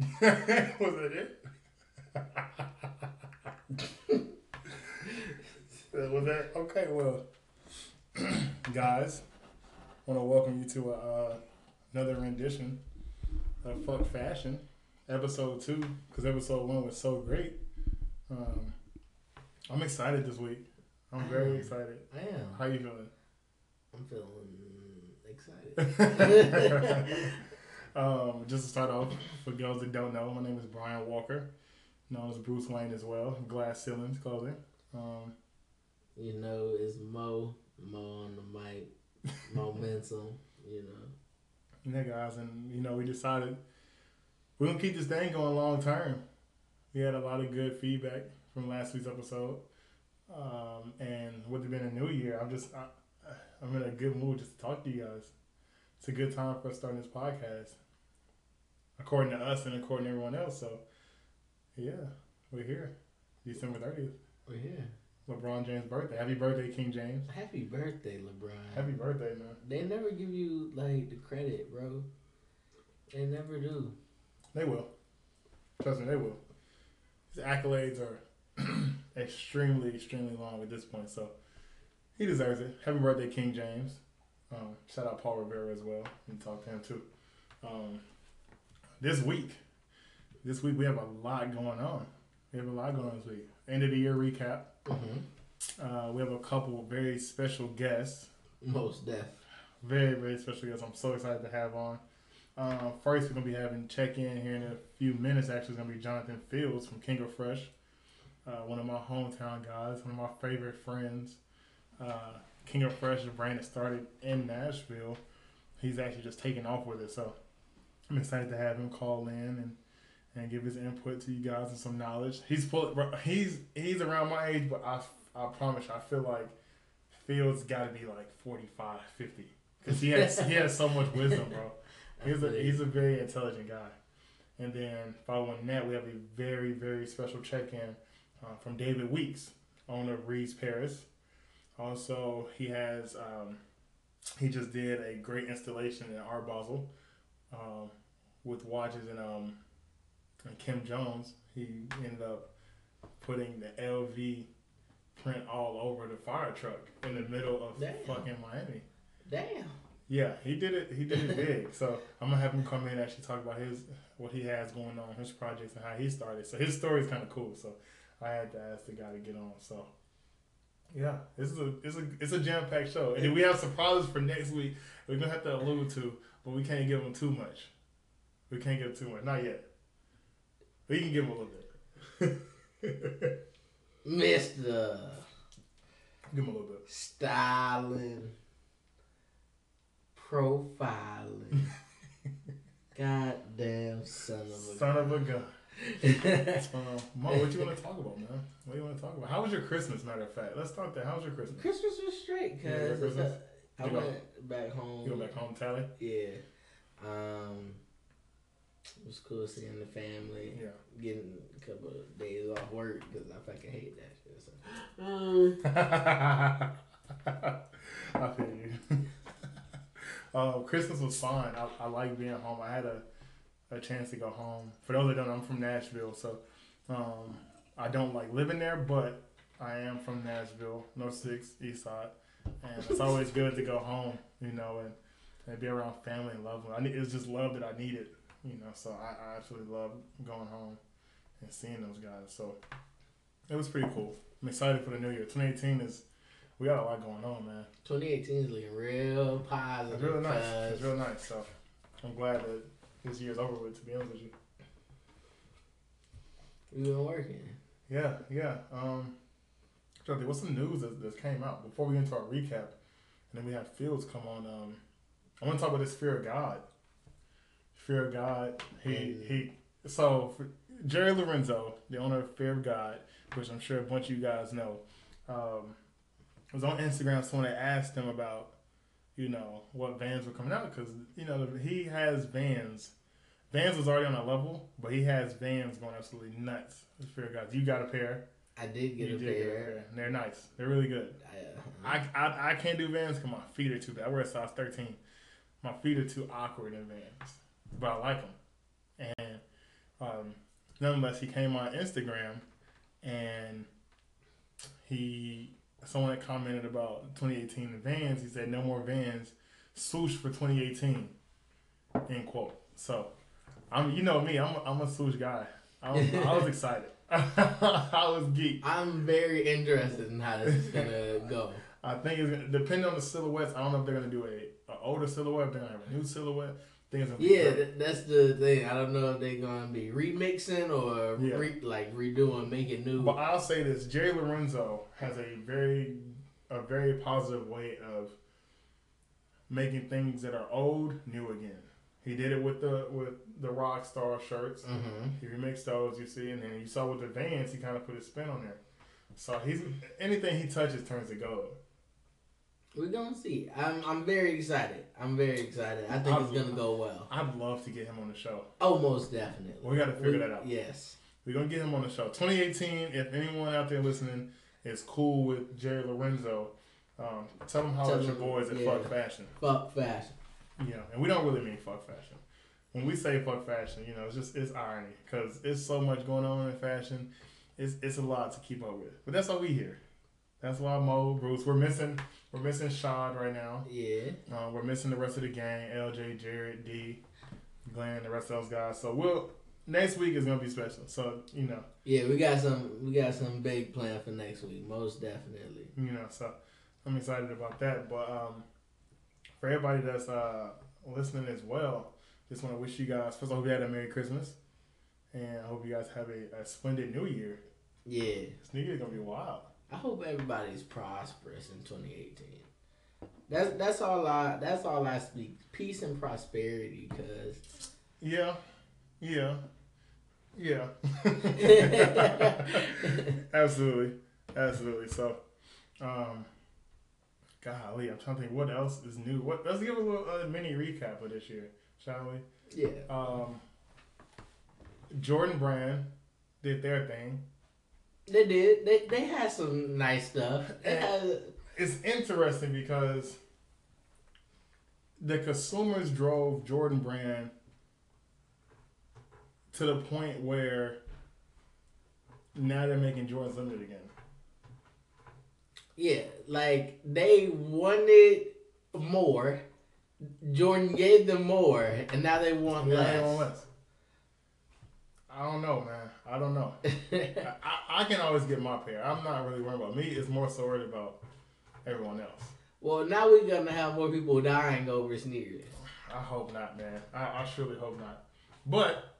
Was that it? Was that okay? Well, guys, want to welcome you to uh, another rendition of Fuck Fashion, episode two, because episode one was so great. Um, I'm excited this week. I'm very excited. I am. How you feeling? I'm feeling excited. Um, just to start off, for those that don't know, my name is Brian Walker, known as Bruce Wayne as well, Glass Ceilings Clothing. Um, you know, it's Mo, Mo on the mic, momentum, you know. Yeah, guys, and you know, we decided we're gonna keep this thing going long term. We had a lot of good feedback from last week's episode, um, and with it being a new year, I'm just I, I'm in a good mood just to talk to you guys. It's a good time for us starting this podcast, according to us and according to everyone else. So, yeah, we're here, December thirtieth. We're here. LeBron James' birthday. Happy birthday, King James. Happy birthday, LeBron. Happy birthday, man. They never give you like the credit, bro. They never do. They will. Trust me, they will. His accolades are extremely, extremely long at this point, so he deserves it. Happy birthday, King James. Um, shout out Paul Rivera as well. We can talk to him too. Um, this week, this week we have a lot going on. We have a lot going on this week. End of the year recap. Mm-hmm. Uh, we have a couple very special guests. Most deaf. Very, very special guests. I'm so excited to have on. Uh, first, we're gonna be having check in here in a few minutes. Actually, it's gonna be Jonathan Fields from King of Fresh, uh, one of my hometown guys, one of my favorite friends. Uh, King of Fresh, the brand that started in Nashville. He's actually just taking off with it, so I'm excited to have him call in and and give his input to you guys and some knowledge. He's full, he's he's around my age, but I I promise you, I feel like Fields got to be like 45, 50 because he has he has so much wisdom, bro. He's a he's a very intelligent guy. And then following that, we have a very very special check in uh, from David Weeks, owner of Reed's Paris. Also, he has um, he just did a great installation in Art Basel um, with watches and um and Kim Jones. He ended up putting the LV print all over the fire truck in the middle of Damn. fucking Miami. Damn. Yeah, he did it. He did it big. So I'm gonna have him come in and actually talk about his what he has going on, his projects, and how he started. So his story is kind of cool. So I had to ask the guy to get on. So yeah, this is a it's a it's a jam packed show, and we have surprises for next week. We're gonna have to allude to, but we can't give them too much. We can't give too much, not yet. We can give them a little bit. Mr. give them a little bit. Styling. Profiling. Goddamn son of a gun. Son of a gun. Um, Mo, what you want to talk about, man? What do you want to talk about? How was your Christmas? Matter of fact, let's talk that. How was your Christmas? Christmas was straight because Christmas. I You went back home. You go back home, Tally. Yeah. Um, it was cool seeing the family. Yeah. Getting a couple of days off work because I fucking hate that shit. So. Um, I feel you. um, Christmas was fun. I, I like being home. I had a, a chance to go home. For those that don't know, I'm from Nashville, so um, I don't like living there, but I am from Nashville, North Six East Side, and it's always good to go home, you know, and, and be around family and loved ones. I need, it's just love that I needed, you know. So I, I absolutely love going home and seeing those guys. So it was pretty cool. I'm excited for the new year. 2018 is we got a lot going on, man. 2018 is looking real positive. It's really nice. It's real nice. So I'm glad that this year's over with. To be honest with you. We've been working. Yeah, yeah. Um, Jody, what's some news that, that came out before we get into our recap? And then we had Fields come on. Um, I want to talk about this fear of God. Fear of God. He he. So for Jerry Lorenzo, the owner of Fear of God, which I'm sure a bunch of you guys know, um, was on Instagram. Someone had asked him about, you know, what vans were coming out because you know he has vans. Vans was already on a level, but he has vans going absolutely nuts. Fear of God. You got a pair. I did get you a did get a pair. pair. They're nice. They're really good. I, uh, I, I, I can't do Vans because my feet are too bad. I wear a size 13. My feet are too awkward in Vans, but I like them. And um, nonetheless, he came on Instagram and he someone had commented about 2018 Vans. He said no more Vans, swoosh for 2018. End quote. So, I'm you know me, I'm a, I'm a swoosh guy. I was, I was excited. I was geek. I'm very interested in how this is gonna go. I think it's gonna depend on the silhouettes. I don't know if they're gonna do a, a older silhouette, if they're gonna have a new silhouette. Things Yeah, th- that's the thing. I don't know if they're gonna be remixing or Yeah. re- like redoing, making new. But I'll say this: Jerry Lorenzo has a very, a very positive way of making things that are old new again. He did it with the with the rock star shirts. hmm He remixed those, you see, and then you saw with the Vans, he kind of put his spin on there. So he's anything he touches turns to gold. We're gonna see. I'm I'm very excited. I'm very excited. I think it's gonna go well. I'd love to get him on the show. Oh, most definitely. We got to figure We- that out. Yes. We're gonna get him on the show. 2018. If anyone out there listening is cool with Jerry Lorenzo, um, tell him how Tell it's your them, boys at yeah. Fuck Fashion. Fuck fashion. You know, and we don't really mean fuck fashion. When we say fuck fashion, you know, it's just it's irony because it's so much going on in fashion. It's it's a lot to keep up with. But that's all we hear. That's why Mo, Bruce, we're missing we're missing Shad right now. Yeah. Uh, we're missing the rest of the gang, LJ, Jared, D, Glenn, the rest of those guys. So we'll next week is gonna be special. So you know, Yeah, we got some we got some big plan for next week, most definitely. you know, so I'm excited about that. But um, for everybody that's uh, listening as well, just want to wish you guys first. I hope you had a Merry Christmas, and I hope you guys have a, a splendid New Year. Yeah. This New Year's gonna be wild. I hope everybody's prosperous in 2018. That's that's all I that's all I speak. Peace and prosperity, cause Yeah, yeah, yeah. absolutely, absolutely. So, um, golly, I'm trying to think what else is new. What? Let's give a little uh, mini recap of this year, shall we? yeah. Um, Jordan Brand did their thing. They did. They they had some nice stuff. Had, It's interesting because the consumers drove Jordan Brand to the point where now they're making Jordans limited again. Yeah, like they wanted more. Jordan gave them more, and now they want they less. want less. I don't know, man. I don't know. I, I, I can always get my pair. I'm not really worried about me. It's more so worried about everyone else. well, now we're gonna have more people dying over sneakers. I hope not, man. I, I surely hope not. But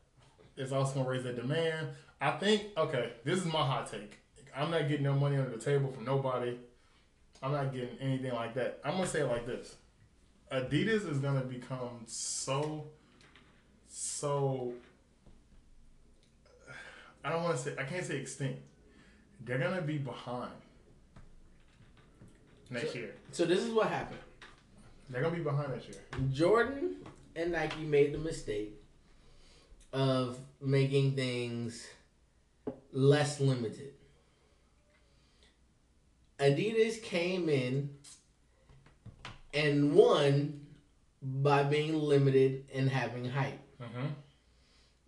it's also gonna raise the demand. I think. Okay, this is my hot take. I'm not getting no money under the table from nobody. I'm not getting anything like that. I'm gonna say it like this: Adidas is gonna become so, so. I don't want to say. I can't say extinct. They're gonna be behind next So- year. So this is what happened. They're gonna be behind next year. Jordan and Nike made the mistake of making things less limited. Adidas came in and won by being limited and having hype. Mm-hmm.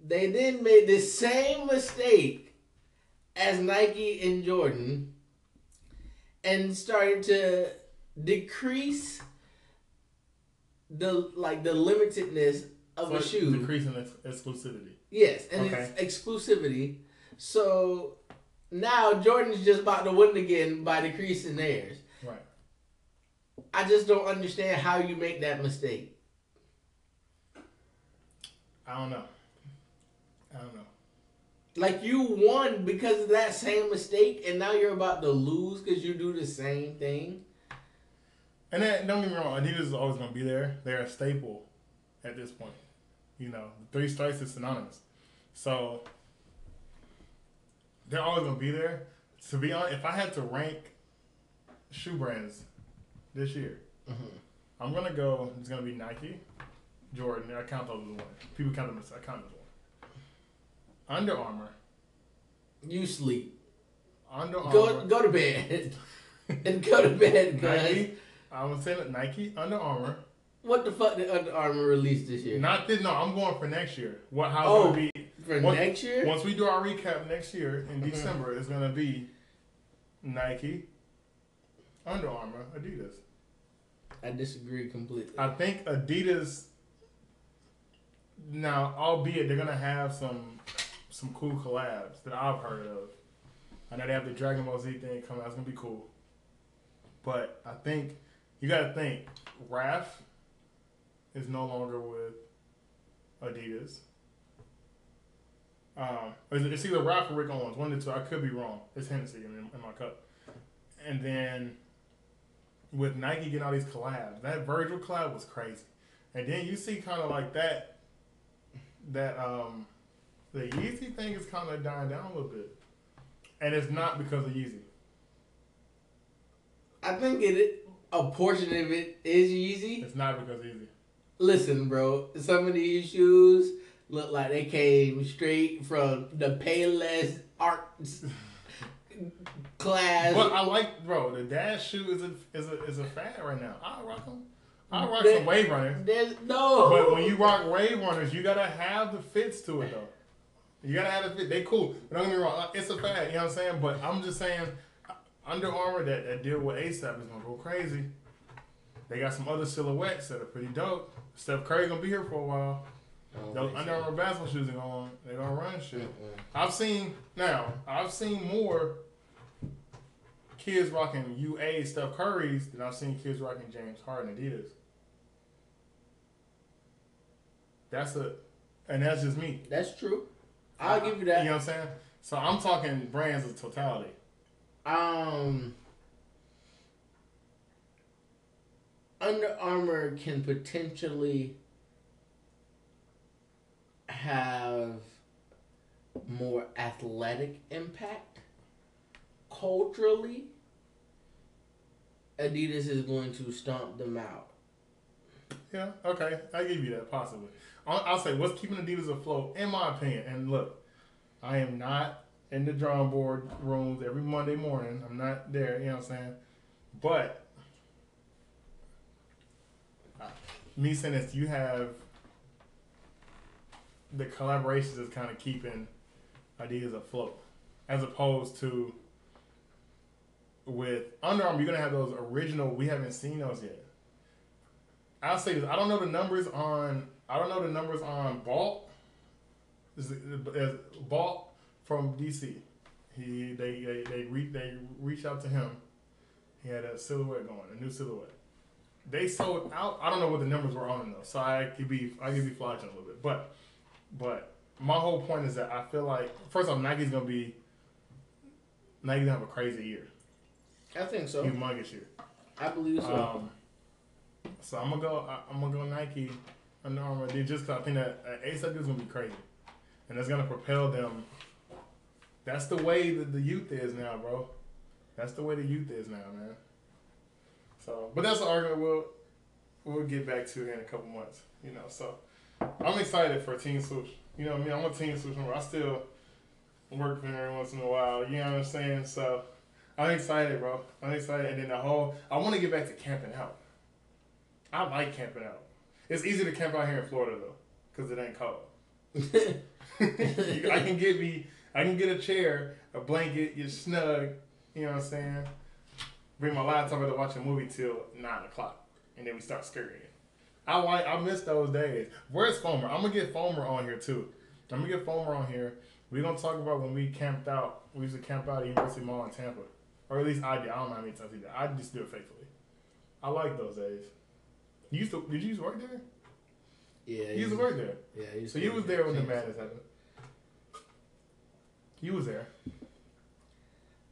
They then made the same mistake as Nike and Jordan and started to decrease the like the limitedness of a shoe. Decreasing ex- exclusivity. Yes, and Okay. it's exclusivity. So now Jordan's just about to win again by decreasing theirs. Right. I just don't understand how you make that mistake. I don't know. I don't know. Like you won because of that same mistake, and now you're about to lose because you do the same thing. And then, don't get me wrong, Adidas is always going to be there. They're a staple at this point. You know, three strikes is synonymous. So they're always going to be there. To be honest, if I had to rank shoe brands this year, mm-hmm. I'm going to go, it's going to be Nike, Jordan. I count those as one. People count them as, I count them as one. Under Armour. You sleep. Under Armour. go go to bed. and go to bed, guys. Nike. I would say that Nike, Under Armour. What the fuck did Under Armour release this year? Not this. No, I'm going for next year. What? How's Oh. it gonna be? For Once- next year. Once we do our recap next year in Mhm. December, it's gonna be Nike, Under Armour, Adidas. I disagree completely. I think Adidas. Now, albeit they're gonna have some some cool collabs that I've heard of. I know they have the Dragon Ball Z thing coming out. It's gonna be cool. But I think you gotta think Raf is no longer with Adidas. Um, it's either Raf or Rick Owens, one of the two. I could be wrong. It's Hennessy in, in my cup. And then with Nike getting all these collabs, that Virgil collab was crazy. And then you see kind of like that, that um, the Yeezy thing is kind of dying down a little bit, and it's not because of Yeezy. I think it a portion of it is Yeezy. It's not because of Yeezy. Listen, bro, some of these shoes look like they came straight from the Payless Arts class. But I like, bro, the dash shoe is a is a is a fad right now. I rock them. I rock They- some wave runners. There's no. But when you rock wave runners, you gotta have the fits to it though. You gotta have the fit. They cool. But don't get me wrong, it's a fad. You know what I'm saying? But I'm just saying, Under Armour that, that deal with ASAP is gonna go crazy. They got some other silhouettes that are pretty dope. Steph Curry gonna be here for a while. Those Under Armour basketball shoes are going. They're gonna run shit. Mm-mm. I've seen now. I've seen more kids rocking UA Steph Curry's than I've seen kids rocking James Harden Adidas. That's a, and that's just me. That's true. I'll give you that. You know what I'm saying? So I'm talking brands of totality. Um, Under Armour can potentially have more athletic impact culturally. Adidas is going to stomp them out. Yeah, okay, I give you that possibly. I'll, I'll say what's keeping Adidas afloat, in my opinion. And look, I am not in the drawing board rooms every Monday morning. I'm not there. You know what I'm saying? But uh, me saying this, you have the collaborations is kind of keeping Adidas afloat, as opposed to with Under Armour. You're gonna have those original. We haven't seen those yet. I'll say this. I don't know the numbers on. I don't know the numbers on Balt. Balt from DC? He they they they, re, they reached out to him. He had a silhouette going, a new silhouette. They sold out. I don't know what the numbers were on it though, so I could be I could be flogging a little bit. But but my whole point is that I feel like first off, Nike's gonna be Nike's gonna have a crazy year, I think so. humongous year. I believe so. Um, so I'm gonna go. I- I'm gonna go Nike, Under Armour. They just 'cause I think that uh, ASAP is gonna be crazy, and it's gonna propel them. That's the way that the youth is now, bro. That's the way the youth is now, man. So, but that's an argument we'll we'll get back to in a couple months. You know, so I'm excited for Team Swoosh. You know, what I mean, I'm a Team Swoosh member. I still work for every once in a while. You know what I'm saying? So. I'm excited, bro. I'm excited, and then the whole. I want to get back to camping out. I like camping out. It's easy to camp out here in Florida though, because it ain't cold. I can get me. I can get a chair, a blanket, you're snug. You know what I'm saying? Bring my laptop to watch a movie till nine o'clock, and then we start scurrying. I like. I miss those days. Where's Fomer? I'm gonna get Fomer on here too. I'm gonna get Fomer on here. We're gonna talk about when we camped out. We used to camp out at University Mall in Tampa, or at least I did. I don't know how many times he did. I just do it faithfully. I like those days. You used to? Did you used to work there? yeah, You used to work there. Yeah, he used So you was there when the madness happened. You was there.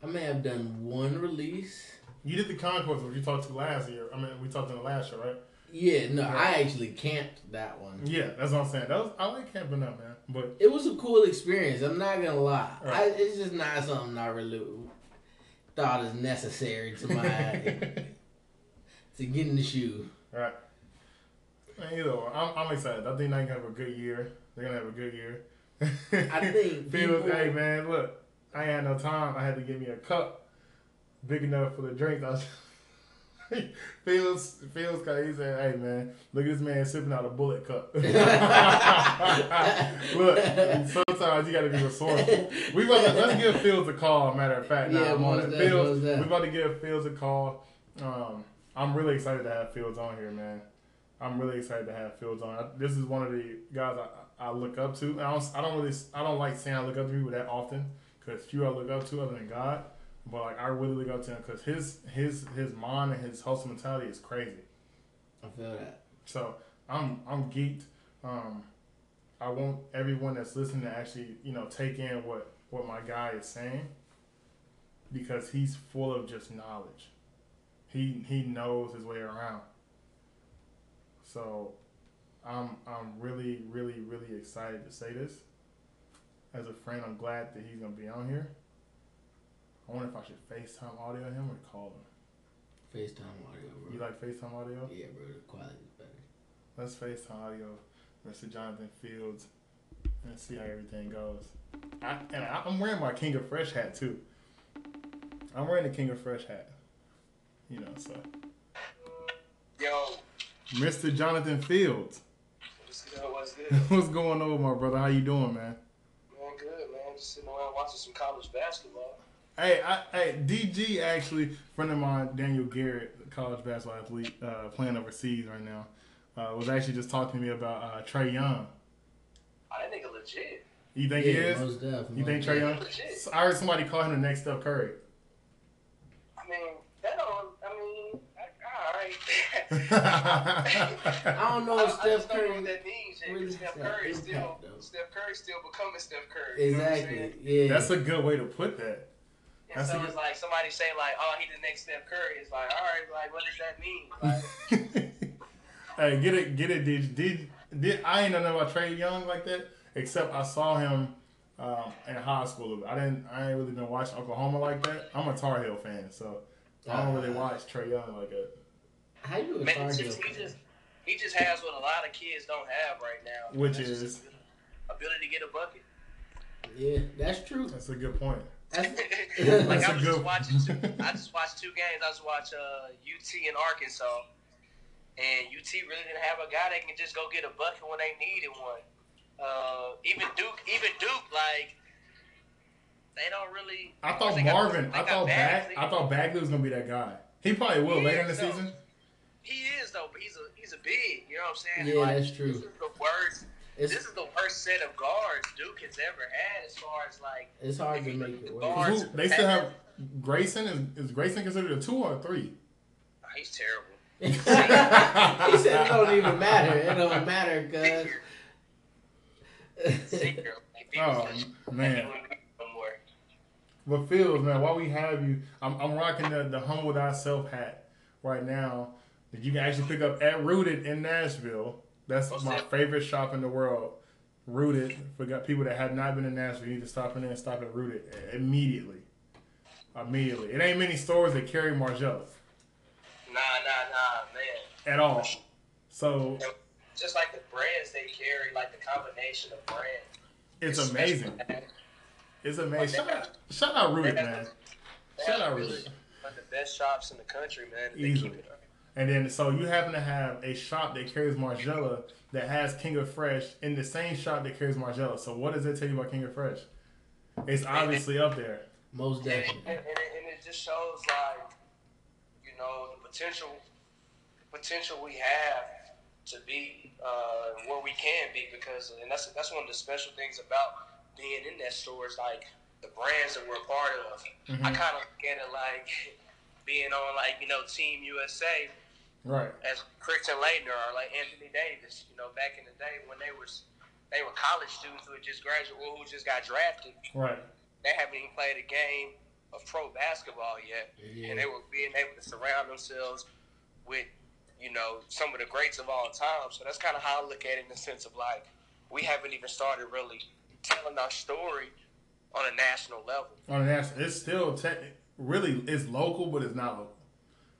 I may have done one release. You did the concourse, which you talked to last year. I mean, we talked in the last show, right? Yeah, no, Yeah. I actually camped that one. Yeah, that's what I'm saying. That was I like camping up, man. But It was a cool experience. I'm not gonna lie. I, it's just not something I really thought is necessary to my to get in the shoe. right. Man, either way, I'm, I'm excited. I think they're gonna have a good year. They're gonna have a good year. I think Feels, people- hey man, look, I ain't had no time. I had to get me a cup big enough for the drink. I was, Fields, Fields, he said, "Hey man, look at this man sipping out a bullet cup." look, sometimes you got to be resourceful. We about to, let's give Fields a call. Matter of fact, now Yeah, I'm on it. Fields, we about to give Fields a call. Um, I'm really excited to have Fields on here, man. I'm really excited to have Fields on. I, this is one of the guys I, I look up to. I don't, I don't really, I don't like saying I look up to people that often because few I look up to other than God. But like I really up to him because his his his mind and his hustle mentality is crazy. I feel that. So I'm I'm geeked. Um, I want everyone that's listening to actually you know take in what what my guy is saying because he's full of just knowledge. He he knows his way around. So I'm I'm really really really excited to say this. As a friend, I'm glad that he's gonna be on here. I wonder if I should FaceTime audio him or call him. FaceTime audio, bro. You like FaceTime audio? yeah, bro. The quality is better. Let's FaceTime audio, Mr. Jonathan Fields, and see how everything goes. I, and I, I'm wearing my King of Fresh hat too. I'm wearing the King of Fresh hat. You know, so Yo, Mr. Jonathan Fields, what's good? What's good? what's going on, my brother? How you doing, man? Man, good, man. Just sitting around watching some college basketball. Hey, I, hey, DG actually, friend of mine, Daniel Garrett, college basketball athlete, uh, playing overseas right now, uh, was actually just talking to me about uh, Trae Young. Oh, that nigga legit. You think yeah, he is? Most def, You think Trae. Young? Legit. I heard somebody call him the next Steph Curry. I mean, that don't. I mean, all right. I don't know I, if I just Steph don't know what that means. Yet, 'cause really Steph got Curry impact, still, though. Steph Curry still becoming Steph Curry. You know what I'm saying? Exactly. Yeah. That's a good way to put that. And That's so it's good- like somebody say like, "Oh, he the next Steph Curry." It's like, all right, like, what does that mean? Like, hey, get it, get it. Did did did I ain't know nothing about Trae Young like that? Except I saw him um, in high school. I didn't. I ain't really been watching Oklahoma like that. I'm a Tar Heel fan, so I don't really watch Trae Young like that. How you a man, Tar Heel just, he just he just has what a lot of kids don't have right now. Which is? ability to get a bucket. Yeah, that's true. That's a good point. That's, like That's I a was just good- watching two, I just watched two games. I just watched uh, UT and Arkansas, and UT really didn't have a guy that can just go get a bucket when they needed one. Uh, even Duke, even Duke, like they don't really. I thought they got- Marvin. they I thought Bagley. Bag, I thought Bagley was gonna be that guy. He probably will He later in the though. season. He is though, but he's a he's a big. You know what I'm saying? Yeah, Like, that's true. This is the worst. It's This is the worst set of guards Duke has ever had, as far as like. it's hard to make it work. Who, they still have Grayson. Is, is Grayson considered a two or a three? oh, he's terrible. he said it don't even matter. It don't matter because. Zero. Like, Oh man. he wouldn't be no more. But Fields, man, while we have you, I'm, I'm rocking the, the Humble Thyself hat right now that you can actually pick up at Rooted in Nashville. That's What's my that? favorite shop in the world. Rooted. For got people that have not been in Nashville, you need to stop in there and stop at Rooted immediately. Immediately. It ain't many stores that carry Margiela Nah, nah, nah, man. at all. So Just like the brands they carry, like the combination of brands. it's It's amazing. special. It's amazing. Shout out, shout out Rooted, man. They Shout out Rooted. One of the best shops in the country, man. They Easily. keep it up. And then, so you happen to have a shop that carries Margiela that has King of Fresh in the same shop that carries Margiela. So what does it tell you about King of Fresh? It's obviously up there. Most And, and, definitely. and, it, and it just shows like, you know, the potential, potential we have to be uh, where we can be because, and that's that's one of the special things about being in that store is like the brands that we're a part of. Mm-hmm. I kind of look at it like being on like you know Team USA Right. as Christian Laettner or like Anthony Davis. You know, back in the day when they was they were college students who had just graduated, or who just got drafted. Right. They haven't even played a game of pro basketball yet, Yeah. and they were being able to surround themselves with you know some of the greats of all time. So that's kind of how I look at it in the sense of like we haven't even started really telling our story on a national level. On the national, it's still te- really it's local, but it's not local.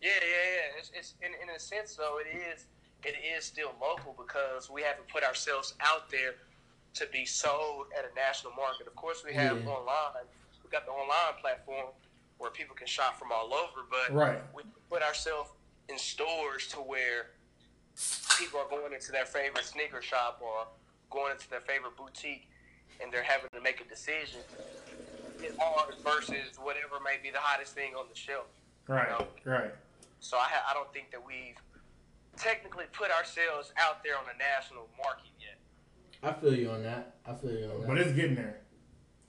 Yeah, yeah, yeah. It's, it's in, in a sense though, it is it is still local because we haven't put ourselves out there to be sold at a national market. Of course, we have Yeah. online. We got the online platform where people can shop from all over, but Right. we put ourselves in stores to where people are going into their favorite sneaker shop or going into their favorite boutique and they're having to make a decision versus whatever may be the hottest thing on the shelf. Right, know? right. So I, ha- I don't think that we've technically put ourselves out there on a national market yet. I feel you on that. I feel you on that. But it's getting there.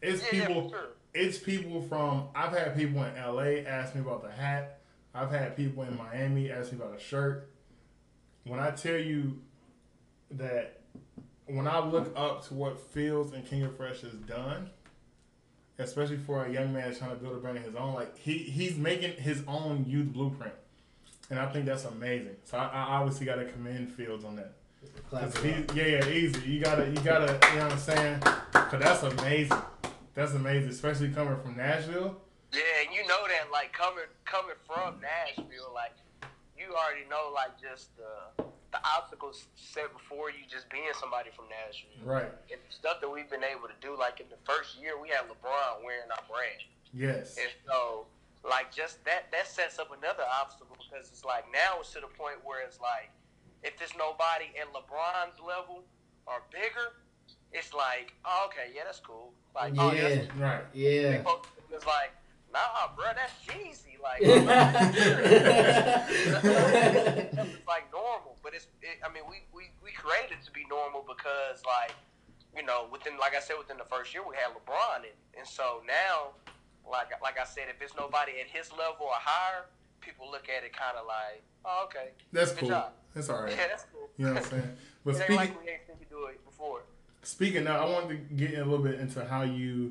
It's Yeah, yeah, people. for sure. It's people from. I've had people in LA ask me about the hat. I've had people in Miami ask me about a shirt. When I tell you that, when I look up to what Fields and King of Fresh has done, especially for a young man trying to build a brand of his own, like he he's making his own youth blueprint, and I think that's amazing. So I, I obviously got to commend Fields on that. Clap Cause it up. he, yeah, yeah, easy. You gotta, you gotta, you know what I'm saying? Cause that's amazing. That's amazing, especially coming from Nashville. Yeah, and you know that like coming coming from Nashville, like you already know like just the the obstacles set before you just being somebody from Nashville. Right. And stuff that we've been able to do, like in the first year we had LeBron wearing our brand. Yes. And so like just that that sets up another obstacle because it's like now it's to the point where it's like if there's nobody at LeBron's level or bigger, it's like, oh, okay, yeah, that's cool. Like, oh, yeah, that's Yeah. Right. Yeah. it's like, nah, bro, that's cheesy. Like, it's like normal, but it's. It, I mean, we, we we created to be normal because, like, you know, within like I said, within the first year we had LeBron, and and so now, like like I said, if it's nobody at his level or higher, people look at it kind of like, oh, okay, That's good cool. job. That's all right. Yeah, that's cool. You know what I'm saying? But speaking, like we ain't seen you do it before. speaking now, I wanted to get in a little bit into how you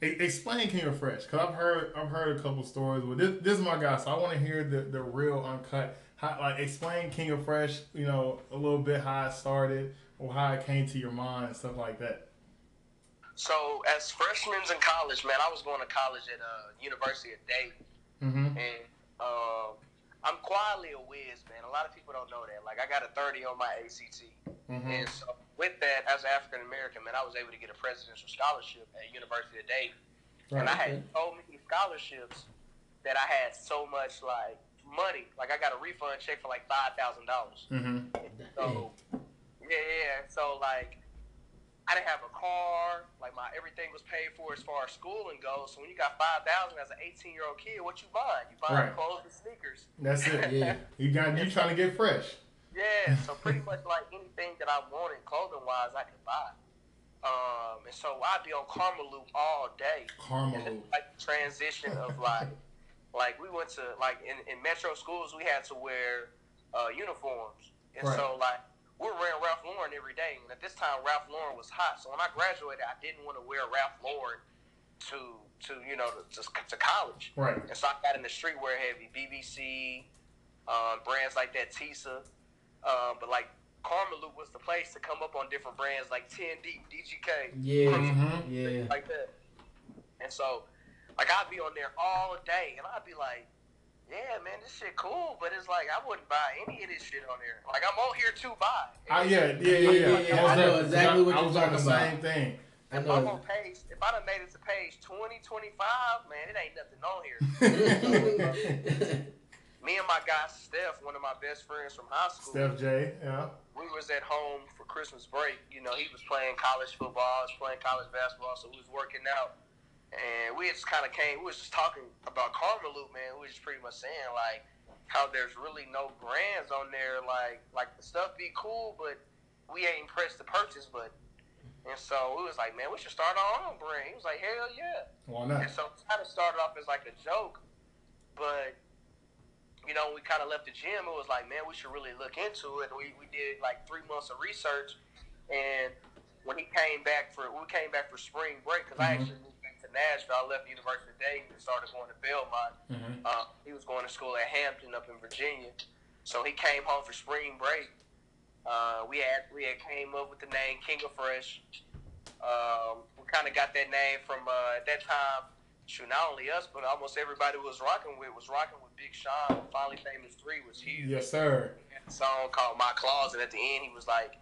explain King of Fresh because I've heard I've heard a couple stories. But this, this is my guy, so I want to hear the, the real uncut. How, like explain King of Fresh, you know, a little bit how it started or how it came to your mind and stuff like that. So as freshmen in college, man, I was going to college at uh, University of Dayton. Mm-hmm. And um, I'm quietly a whiz, man. A lot of people don't know that. Like, I got a 30 on my ACT. Mm-hmm. And so, with that, as an African American, man, I was able to get a presidential scholarship at University of Dayton. And I had so many scholarships that I had so much, like, money. Like, I got a refund check for, like, $5,000. Mm-hmm. So, yeah, yeah. So, like, I didn't have a car. Like, my everything was paid for as far as schooling goes. So, when you got 5000 as an 18 year old kid, what you buying? You buying Right. clothes and sneakers. That's it. Yeah. You got you trying to get fresh. Yeah, so pretty much like anything that I wanted clothing wise, I could buy. Um, and so I'd be on Karmaloop all day. Karmaloop. like transition of like, like we went to like in, in metro schools we had to wear uh, uniforms, and Right. so like we were wearing Ralph Lauren every day. And at this time, Ralph Lauren was hot. So when I graduated, I didn't want to wear Ralph Lauren to to you know to, to college. Right. And so I got in the streetwear heavy, BBC, um, brands like that, Tisa. Um, but like Loop was the place to come up on different brands like 10 Deep, DGK, Yeah. Mhm. Yeah. like that. And so, like, I'd be on there all day, and I'd be like, yeah, man, this shit cool, but it's like, I wouldn't buy any of this shit on here. Like, I'm on here to buy. Ah, yeah, yeah, yeah, Yeah, yeah. yeah, yeah. I know definitely. exactly what I you're was talking about. same thing. I If I'm know. on page, if I done made it to page 20, 25, man, it ain't nothing on here. Me and my guy Steph, one of my best friends from high school, Steph J. Yeah. we was at home for Christmas break. You know, he was playing college football, I was playing college basketball, so we was working out. And we just kind of came, we was just talking about Karmaloop, man. We was just pretty much saying, like, how there's really no brands on there. Like, like the stuff be cool, but we ain't pressed to purchase, but. And so we was like, man, we should start our own brand. He was like, hell yeah. Why not? And so it kind of started off as like a joke, but you know, we kind of left the gym. It was like, man, we should really look into it. We we did like three months of research, and when he came back for we came back for spring break because I Mhm. actually moved back to Nashville. I left the University of Dayton and started going to Belmont. Mm-hmm. Uh, he was going to school at Hampton up in Virginia, so he came home for spring break. Uh, we had we had came up with the name King of Fresh. Um, we kind of got that name from uh, at that time. Shoot, not only us, but almost everybody was rocking with was rocking with Big Sean. Finally Famous Three was huge. Yes, sir. A song called My Claws, and At the end, he was like,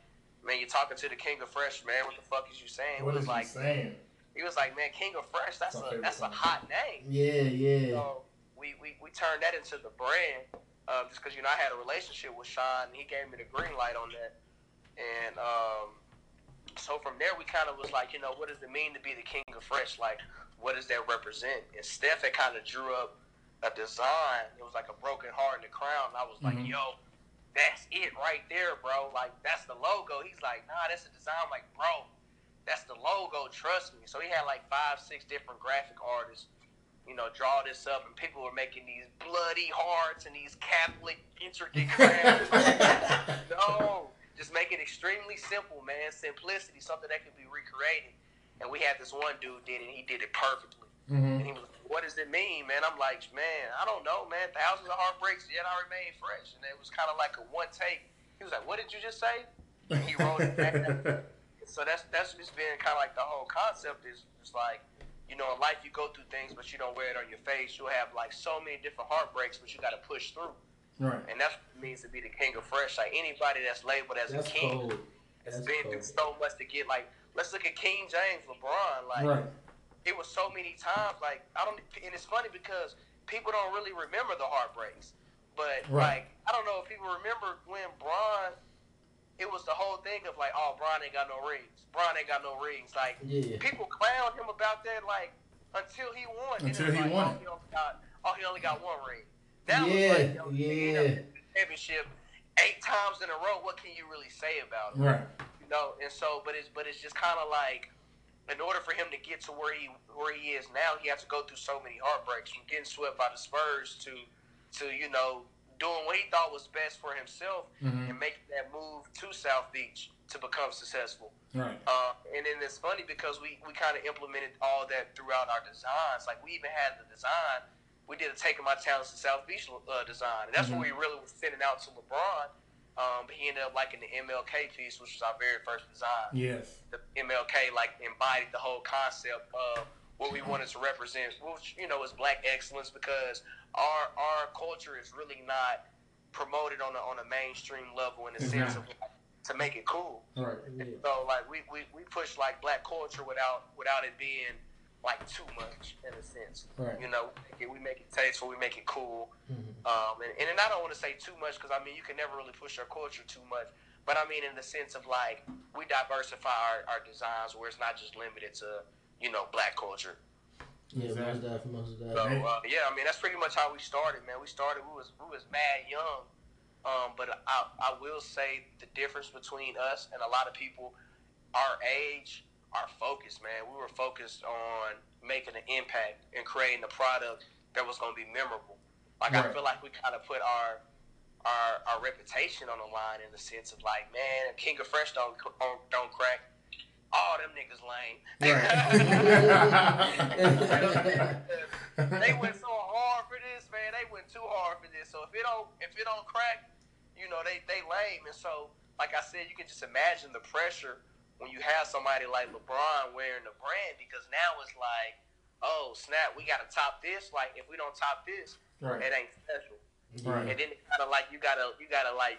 "Man, you're talking to the King of Fresh, man. What the fuck is you saying?" What is like, saying? He was like, "Man, King of Fresh. That's a that's a hot name." yeah. Yeah. So we, we, we turned that into the brand. um, just because you know I had a relationship with Sean, and he gave me the green light on that. And um, so from there, we kind of was like, you know, what does it mean to be the king of fresh? Like, what does that represent? And Steph had kind of drew up a design. It was like a broken heart in the crown. And I was like, Mhm. yo, that's it right there, bro. Like, that's the logo. He's like, nah, that's the design. I'm like, bro, that's the logo. Trust me. So he had like five, six different graphic artists, you know, draw this up, and people were making these bloody hearts and these Catholic intricate crafts. no, just make it extremely simple, man. Simplicity, something that can be recreated. And we had this one dude did it, and he did it perfectly. And Mm-hmm. he was like, "What does it mean, man?" I'm like, "Man, I don't know, man. Thousands of heartbreaks, yet I remain fresh." And it was kind of like a one take. He was like, "What did you just say?" And he wrote it back. so that's that's just been kind of like the whole concept is just like, you know, in life you go through things, but you don't wear it on your face. You'll have like so many different heartbreaks, but you got to push through. Right. And that's what it means to be the king of fresh. Like anybody that's labeled as That's a king cold. has That's been through so much to get like. Let's look at King James, LeBron. Like Right. it was so many times. Like I don't, and it's funny because people don't really remember the heartbreaks. But Right. like I don't know if people remember when Bron. It was the whole thing of like, oh, Bron ain't got no rings. Bron ain't got no rings. Like Yeah. people clowned him about that. Like until he won. Until was he like, won oh, it. He only got, oh, he only got one ring. That Yeah, was like, yo, yeah. ended up with the championship eight times in a row. What can you really say about it? Right. you know. And so, but it's but it's just kind of like, in order for him to get to where he where he is now, he has to go through so many heartbreaks from getting swept by the Spurs to to you know doing what he thought was best for himself Mm-hmm. and making that move to South Beach to become successful. Right. Uh, and then it's funny because we, we kind of implemented all that throughout our designs. Like we even had the design. We did a Taking My Talents to South Beach uh, design, and that's Mhm. what we really was sending out to LeBron. Um, but he ended up liking the MLK piece, which was our very first design. Yes. The MLK like embodied the whole concept of what we wanted to represent, which you know is black excellence because our our culture is really not promoted on a on a mainstream level in the It's sense of like, to make it cool. Right. Yeah. So like we, we, we push like black culture without without it being like too much in a sense. Right. You know, we make it, we make it tasteful, we make it cool. Mhm. Um, and, and I don't want to say too much because I mean you can never really push our culture too much. But I mean in the sense of like we diversify our, our designs where it's not just limited to you know black culture. Yeah, most Exactly. definitely, most So definitely. uh, yeah, I mean that's pretty much how we started, man. We started we was we was mad young, um, but I I will say the difference between us and a lot of people our age, our focus, man. We were focused on making an impact and creating a product that was going to be memorable. Like I feel like we kind of put our our our reputation on the line in the sense of like, man, King of Fresh don't don't, don't crack. Oh, them niggas lame. they went so hard for this, man. They went too hard for this. So if it don't if it don't crack, you know they they lame. And so, like I said, you can just imagine the pressure when you have somebody like LeBron wearing the brand because now it's like, oh snap, we got to top this. Like if we don't top this, right. it ain't special. Right. And then it's kind of like you gotta you gotta like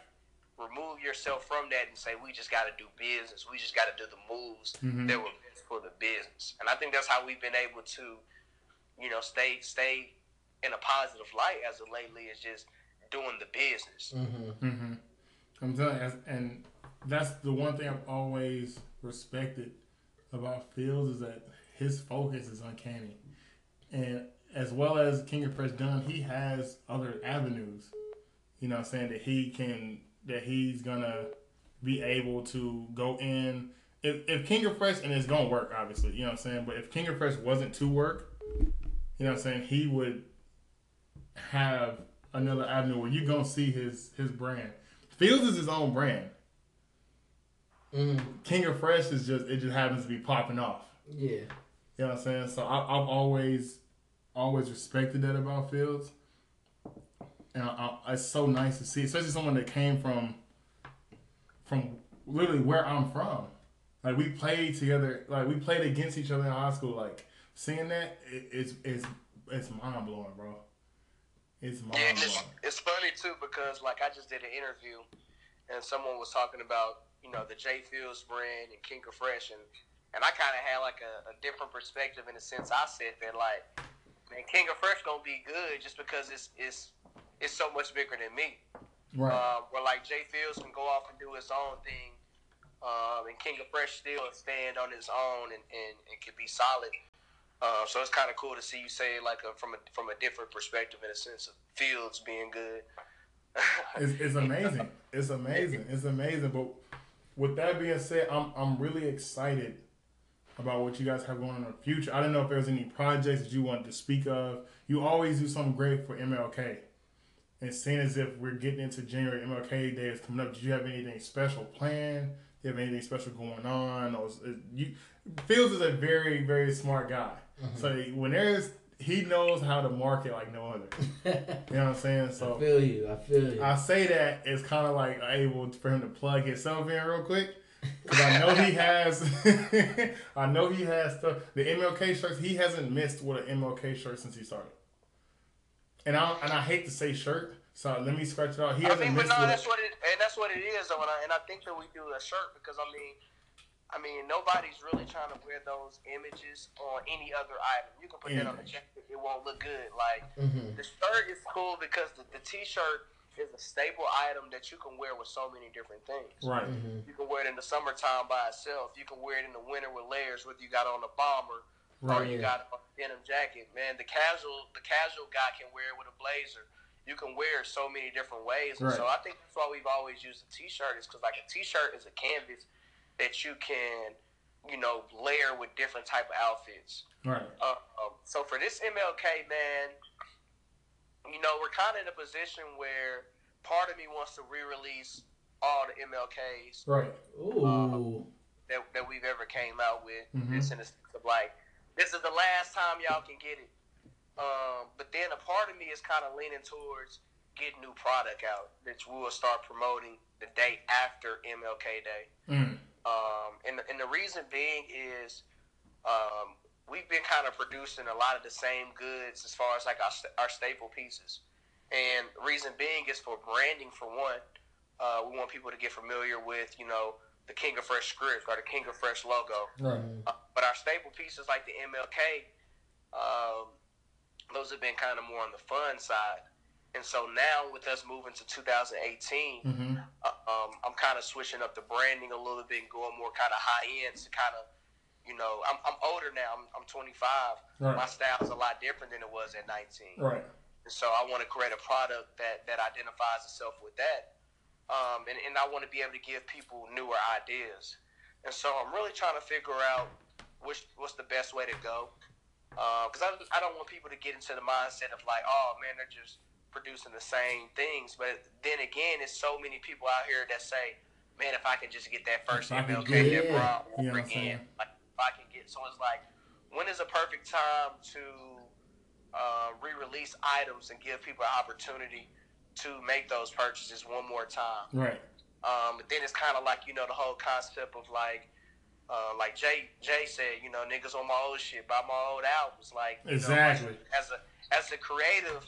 remove yourself from that and say we just got to do business. We just got to do the moves Mhm. that were best for the business. And I think that's how we've been able to, you know, stay stay in a positive light as of lately is just doing the business. hmm Mm-hmm. I'm telling you, and that's the one thing I've always respected about Fields is that his focus is uncanny, and as well as King of Fresh done, he has other avenues. You know, saying that he can that he's gonna be able to go in. If, if King of Fresh and it's gonna work, obviously, you know what I'm saying. But if King of Fresh wasn't to work, you know what I'm saying, he would have another avenue where you're gonna see his his brand. Fields is his own brand. hmm King of Fresh is just it just happens to be popping off. Yeah. You know what I'm saying? So I, I've always always respected that about Fields, and I, I, it's so nice to see, especially someone that came from from literally where I'm from. Like we played together, like we played against each other in high school. Like seeing that, it, it's it's it's mind blowing, bro. It's mind and it's, blowing. it's funny too because like I just did an interview and someone was talking about you know the J Fields brand and King of Fresh and and I kind of had like a, a different perspective in the sense I said that like man King of Fresh gonna be good just because it's it's is so much bigger than me. Right. Uh, where like Jay Fields can go off and do his own thing, um, and King of Fresh still stand on his own and, and, and can be solid. Uh, so it's kind of cool to see you say it like a, from a from a different perspective in a sense of Fields being good. it's, it's amazing. It's amazing. It's amazing. But with that being said, I'm I'm really excited about what you guys have going on in the future. I don't know if there's any projects that you want to speak of. You always do something great for MLK. And seeing as if we're getting into January, MLK Day is coming up. Do you have anything special planned? Do you have anything special going on? Or is, is you Fields is a very very smart guy. Mm-hmm. So when there's he knows how to market like no other. you know what I'm saying? So I feel you. I feel you. I say that it's kind of like able for him to plug himself in real quick. Cause I know he has, I know he has stuff. The MLK shirts. He hasn't missed with an MLK shirt since he started. And I and I hate to say shirt, so let me scratch it out. He hasn't I mean, but no, that's what it, and that's what it is. Though, and I, and I think that we do a shirt because I mean, I mean, nobody's really trying to wear those images on any other item. You can put that on the jacket; it won't look good. Like mm-hmm. the shirt is cool because the, the t-shirt is a staple item that you can wear with so many different things. Right. Mm-hmm. You can wear it in the summertime by itself. You can wear it in the winter with layers, whether you got on a bomber right. or you got a denim jacket. Man, the casual the casual guy can wear it with a blazer. You can wear so many different ways, and right. so I think that's why we've always used a t-shirt is because like a t-shirt is a canvas that you can, you know, layer with different type of outfits. Right. Uh, um, so for this MLK man, you know, we're kind of in a position where part of me wants to re-release all the MLKs. Right. Ooh. Um, that, that we've ever came out with. Mm-hmm. This in the sense of like, this is the last time y'all can get it. Um, but then a part of me is kind of leaning towards getting new product out, which we will start promoting the day after MLK Day. Mm. Um, and, and the reason being is um, we've been kind of producing a lot of the same goods as far as like our, our staple pieces. And the reason being is for branding, for one. Uh, we want people to get familiar with, you know, the King of Fresh script or the King of Fresh logo. Right. Uh, but our staple pieces like the MLK, um, those have been kind of more on the fun side. And so now with us moving to 2018, mm-hmm. uh, um, I'm kind of switching up the branding a little bit and going more kind of high end to kind of, you know, I'm, I'm older now. I'm, I'm 25. Right. My style's a lot different than it was at 19. Right. And so I want to create a product that, that identifies itself with that. Um, and, and I want to be able to give people newer ideas. And so I'm really trying to figure out which what's the best way to go. Because uh, I, I don't want people to get into the mindset of like, oh man, they're just producing the same things. But then again, it's so many people out here that say, "Man, if I can just get that first MLK, that bra over again, like, if I can get." So it's like, when is a perfect time to uh, re-release items and give people an opportunity to make those purchases one more time? Right. Um, but then it's kind of like you know the whole concept of like. Uh, like Jay Jay said, you know, niggas on my old shit, buy my old albums. Like exactly. Know, as a as a creative,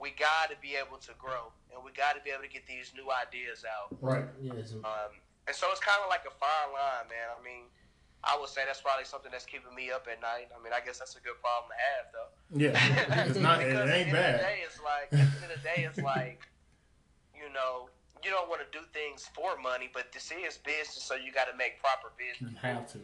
we got to be able to grow and we got to be able to get these new ideas out. Right. Yes. Um, and so it's kind of like a fine line, man. I mean, I would say that's probably something that's keeping me up at night. I mean, I guess that's a good problem to have, though. Yeah, it's not. it ain't bad. At the, day, it's like, at the end of the day, it's like, you know, you don't want to do things for money, but this is business, so you got to make proper business. You have to.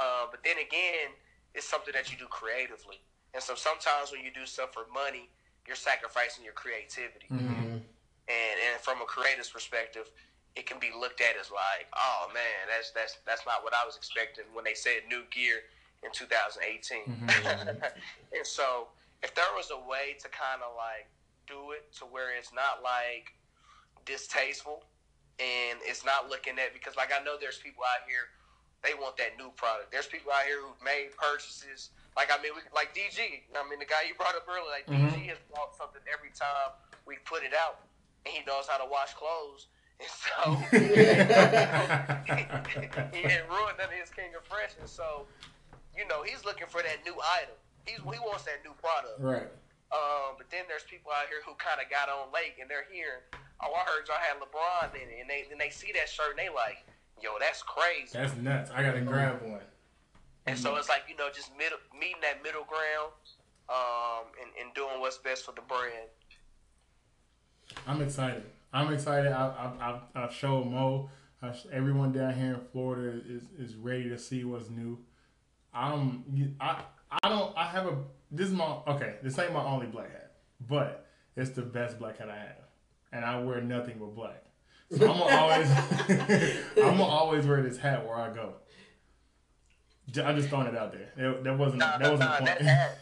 Uh, but then again, it's something that you do creatively, and so sometimes when you do stuff for money, you're sacrificing your creativity. Mm-hmm. And and from a creator's perspective, it can be looked at as like, oh man, that's that's that's not what I was expecting when they said new gear in 2018. Mm-hmm. and so, if there was a way to kind of like do it to where it's not like distasteful and it's not looking at because like I know there's people out here they want that new product. There's people out here who've made purchases like I mean, we, like DG. I mean, the guy you brought up earlier, like mm-hmm. DG has bought something every time we put it out, and he knows how to wash clothes. And so he didn't ruin none of his King of Fresh. And so, you know, he's looking for that new item. He's he wants that new product. Right. Um, but then there's people out here who kind of got on late and they're hearing, oh, I heard y'all had LeBron in it, and they then they see that shirt and they like, yo, that's crazy. That's nuts. I gotta grab one. And so it's like you know, just middle, meeting that middle ground, um, and, and doing what's best for the brand. I'm excited. I'm excited. I I I, I showed Mo. I, everyone down here in Florida is is ready to see what's new. I'm I I don't I have a this is my okay. This ain't my only black hat, but it's the best black hat I have, and I wear nothing but black. So I'm gonna always I'm gonna always wear this hat where I go. I just throwing it out there. That, that wasn't Nah, that nah, wasn't nah, the that point. hat,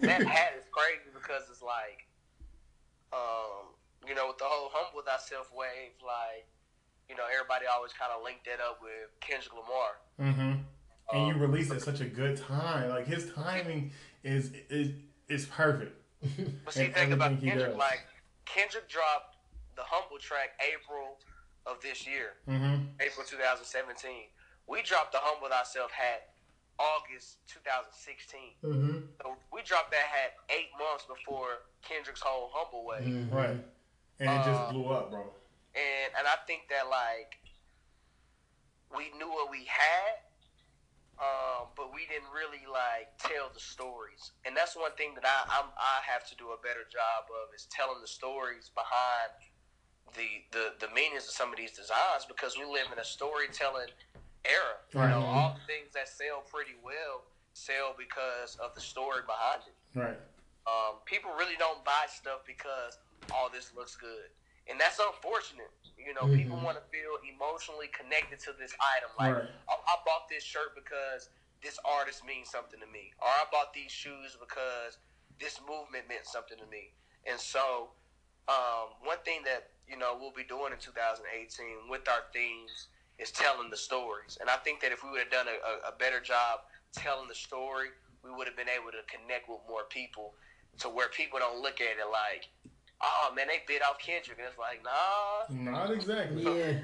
that hat is crazy because it's like, um, you know, with the whole humble thyself wave, like, you know, everybody always kind of linked that up with Kendrick Lamar. Mm-hmm. And you Um, release at such a good time. Like his timing is is is perfect. But see, think about Kendrick. Like Kendrick dropped the Humble track April of this year, Mm-hmm. April 2017. We dropped the Humble Thyself hat August 2016. Mm-hmm. So we dropped that hat eight months before Kendrick's whole Humble wave. Mhm. Right. And it just blew up, bro. and and I think that like we knew what we had, um, but we didn't really like tell the stories. And that's one thing that I I'm, I have to do a better job of is telling the stories behind the the the meanings of some of these designs because we live in a storytelling era. You Right. know, all the things that sell pretty well sell because of the story behind it. Right. Um, people really don't buy stuff because all this looks good, and that's unfortunate. You know, people Mhm. want to feel emotionally connected to this item. Like, Right. I, I bought this shirt because this artist means something to me, or I bought these shoes because this movement meant something to me. And so, um, one thing that you know we'll be doing in 2018 with our themes is telling the stories. And I think that if we would have done a, a better job telling the story, we would have been able to connect with more people to where people don't look at it like, oh man, they bit off Kendrick. And it's like, nah, Not exactly. Yeah.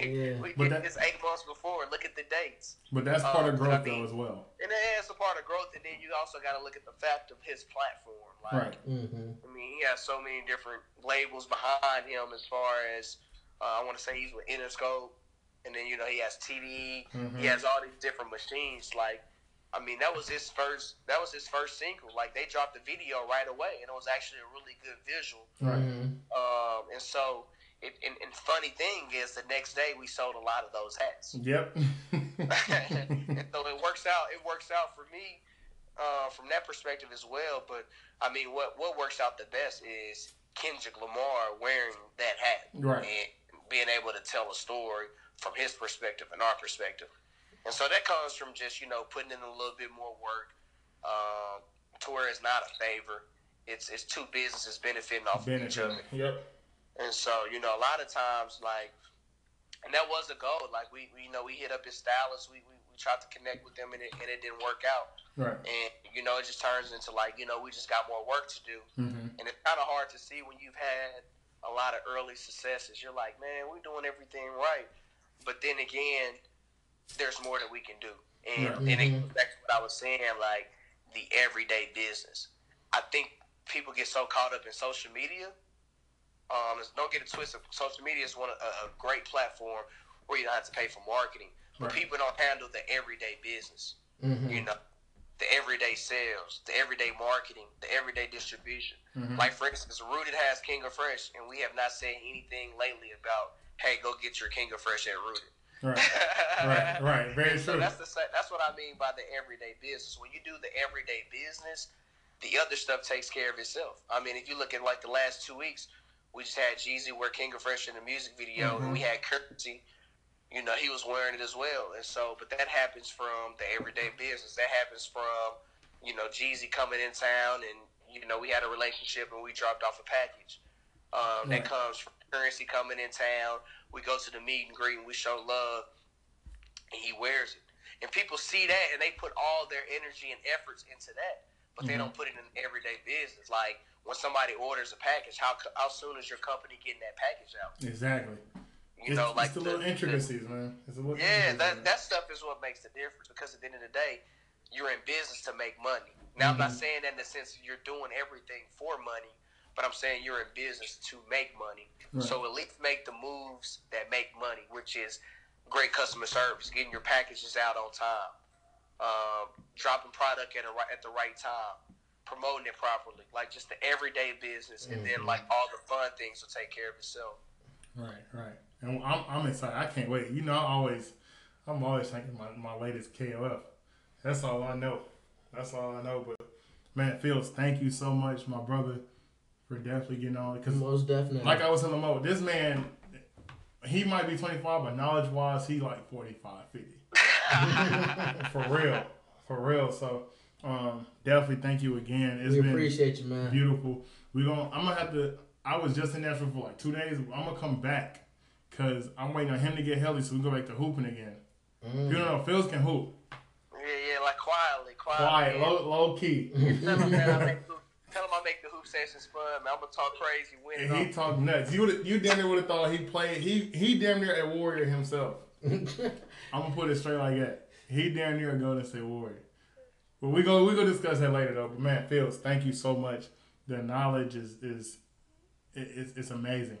Yeah. we But did that- this eight months before. Look at the dates. But that's part Um, of but I growth mean- though as well. And that's a part of growth. And then you also got to look at the fact of his platform. Like, Right. Mm-hmm. I mean, he has so many different labels behind him as far as, uh, I want to say he's with Interscope. And then, you know, he has TDE. Mhm. He has all these different machines. Like, I mean, that was his first. That was his first single. Like, they dropped the video right away, and it was actually a really good visual. Right. Um, and so, it, and, and funny thing is, the next day we sold a lot of those hats. Yep. and so it works out. It works out for me uh, from that perspective as well. But I mean, what what works out the best is Kendrick Lamar wearing that hat right. and being able to tell a story from his perspective and our perspective. And so that comes from just you know putting in a little bit more work um, to where it's not a favor. It's it's two businesses benefiting off of each other. Yep. And so, you know, a lot of times, like, and that was the goal. Like, we, we you know, we hit up his stylists. We, we, we tried to connect with them, and it, and it didn't work out. Right. And, you know, it just turns into, like, you know, we just got more work to do. Mm-hmm. And it's kind of hard to see when you've had a lot of early successes. You're like, man, we're doing everything right. But then again, there's more that we can do. And, Right. and it Mhm. goes back to what I was saying, like, the everyday business. I think people get so caught up in social media um, don't get it twisted. Social media is one of, a, a great platform where you don't have to pay for marketing, but Right. people don't handle the everyday business. Mm-hmm. You know, the everyday sales, the everyday marketing, the everyday distribution. Mm-hmm. Like for instance, Rooted has King of Fresh, and we have not said anything lately about, hey, go get your King of Fresh at Rooted. Right. Right. Right. Very so true. that's the that's what I mean by the everyday business. When you do the everyday business, the other stuff takes care of itself. I mean, if you look at like the last two weeks, we just had Jeezy wear King of Fresh in the music video, Mhm. and we had Currency. You know, he was wearing it as well, and so, but that happens from the everyday business. That happens from, you know, Jeezy coming in town, and you know, we had a relationship, and we dropped off a package. Um, Right. That comes from Currency coming in town. We go to the meet and greet, and we show love, and he wears it. And people see that, and they put all their energy and efforts into that, but they Mhm. don't put it in everyday business. Like when somebody orders a package, how how soon is your company getting that package out? Exactly. You it's, know, like it's the little intricacies, man. It's the little yeah, that that stuff is what makes the difference. Because at the end of the day, you're in business to make money. Now, I'm not Mhm. saying that in the sense you're doing everything for money, but I'm saying you're in business to make money. Right. So at least make the moves that make money, which is great customer service, getting your packages out on time, um, dropping product at a, at the right time, promoting it properly, like just the everyday business, and then like all the fun things will take care of itself. Right, right. And I'm, I'm excited. I can't wait. You know, I always, I'm always thinking my, my latest KOF. That's all I know. That's all I know. But man, Fields, thank you so much, my brother, for definitely getting on. Because Most definitely. like I was telling Mo, this man, he might be 25, but knowledge wise, he like 45, 50. for real, for real. So um, definitely thank you again. It's we been appreciate you, man. beautiful. We gonna. I'm gonna have to. I was just in Nashville for like two days. I'm gonna come back because I'm waiting on him to get healthy so we can go back to hooping again. Mm. You don't know, Fields can hoop. Yeah, yeah, like quietly, quietly. Quiet, low, low key. Tell him, man, I make, hoop- tell him I make the hoop sessions fun, man. I'm gonna talk crazy, win it And he all. talked nuts. You would, you damn near would have thought he played. He he damn near a warrior himself. I'm gonna put it straight like that. He damn near a Golden State Warrior. But we go we go discuss that later though. But man, Fields, thank you so much. The knowledge is is it's, it's amazing.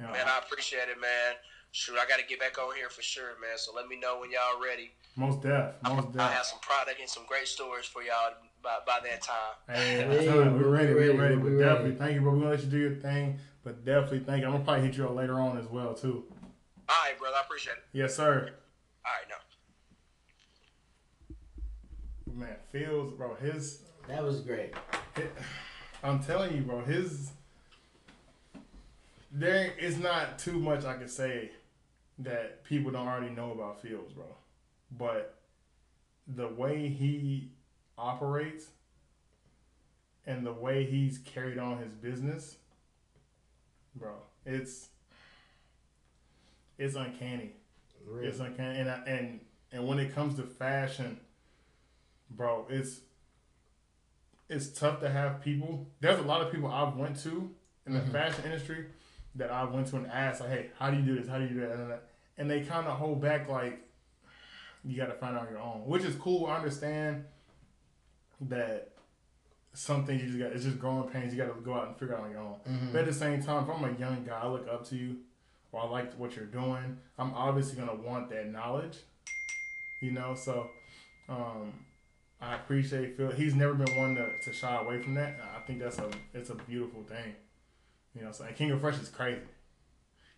You know, Man, I appreciate it, man. Shoot, I got to get back over here for sure, man. So let me know when y'all ready. most deaf, most I have some product and some great stories for y'all by, by that time. Hey, Hey, I'm telling you, we're we're ready, we're ready, ready. we're But ready. definitely, thank you, bro. We're gonna let you do your thing. But definitely, thank you. I'm gonna probably hit you up later on as well too. All right, brother. I appreciate it. Yes, sir. All right, now. Man, Fields, bro. His that was great. I'm telling you, bro, his there is not too much I can say that people don't already know about Fields, bro. But the way he operates and the way he's carried on his business, bro, it's it's uncanny. Really. It's uncanny, and I, and and when it comes to fashion, bro, it's it's tough to have people. There's a lot of people I've went to in the Mhm. fashion industry that I went to and asked, like, "Hey, how do you do this? How do you do that?" And, that- and they kind of hold back, like, you got to find out on your own, which is cool. I understand that some things you just got it's just growing pains. You got to go out and figure out on your own. Mhm. But at the same time, if I'm a young guy, I look up to you, or I like what you're doing, I'm obviously gonna want that knowledge. You know, so um, I appreciate Phil. He's never been one to, to shy away from that. I think that's a it's a beautiful thing. You know, so and King of Fresh is crazy.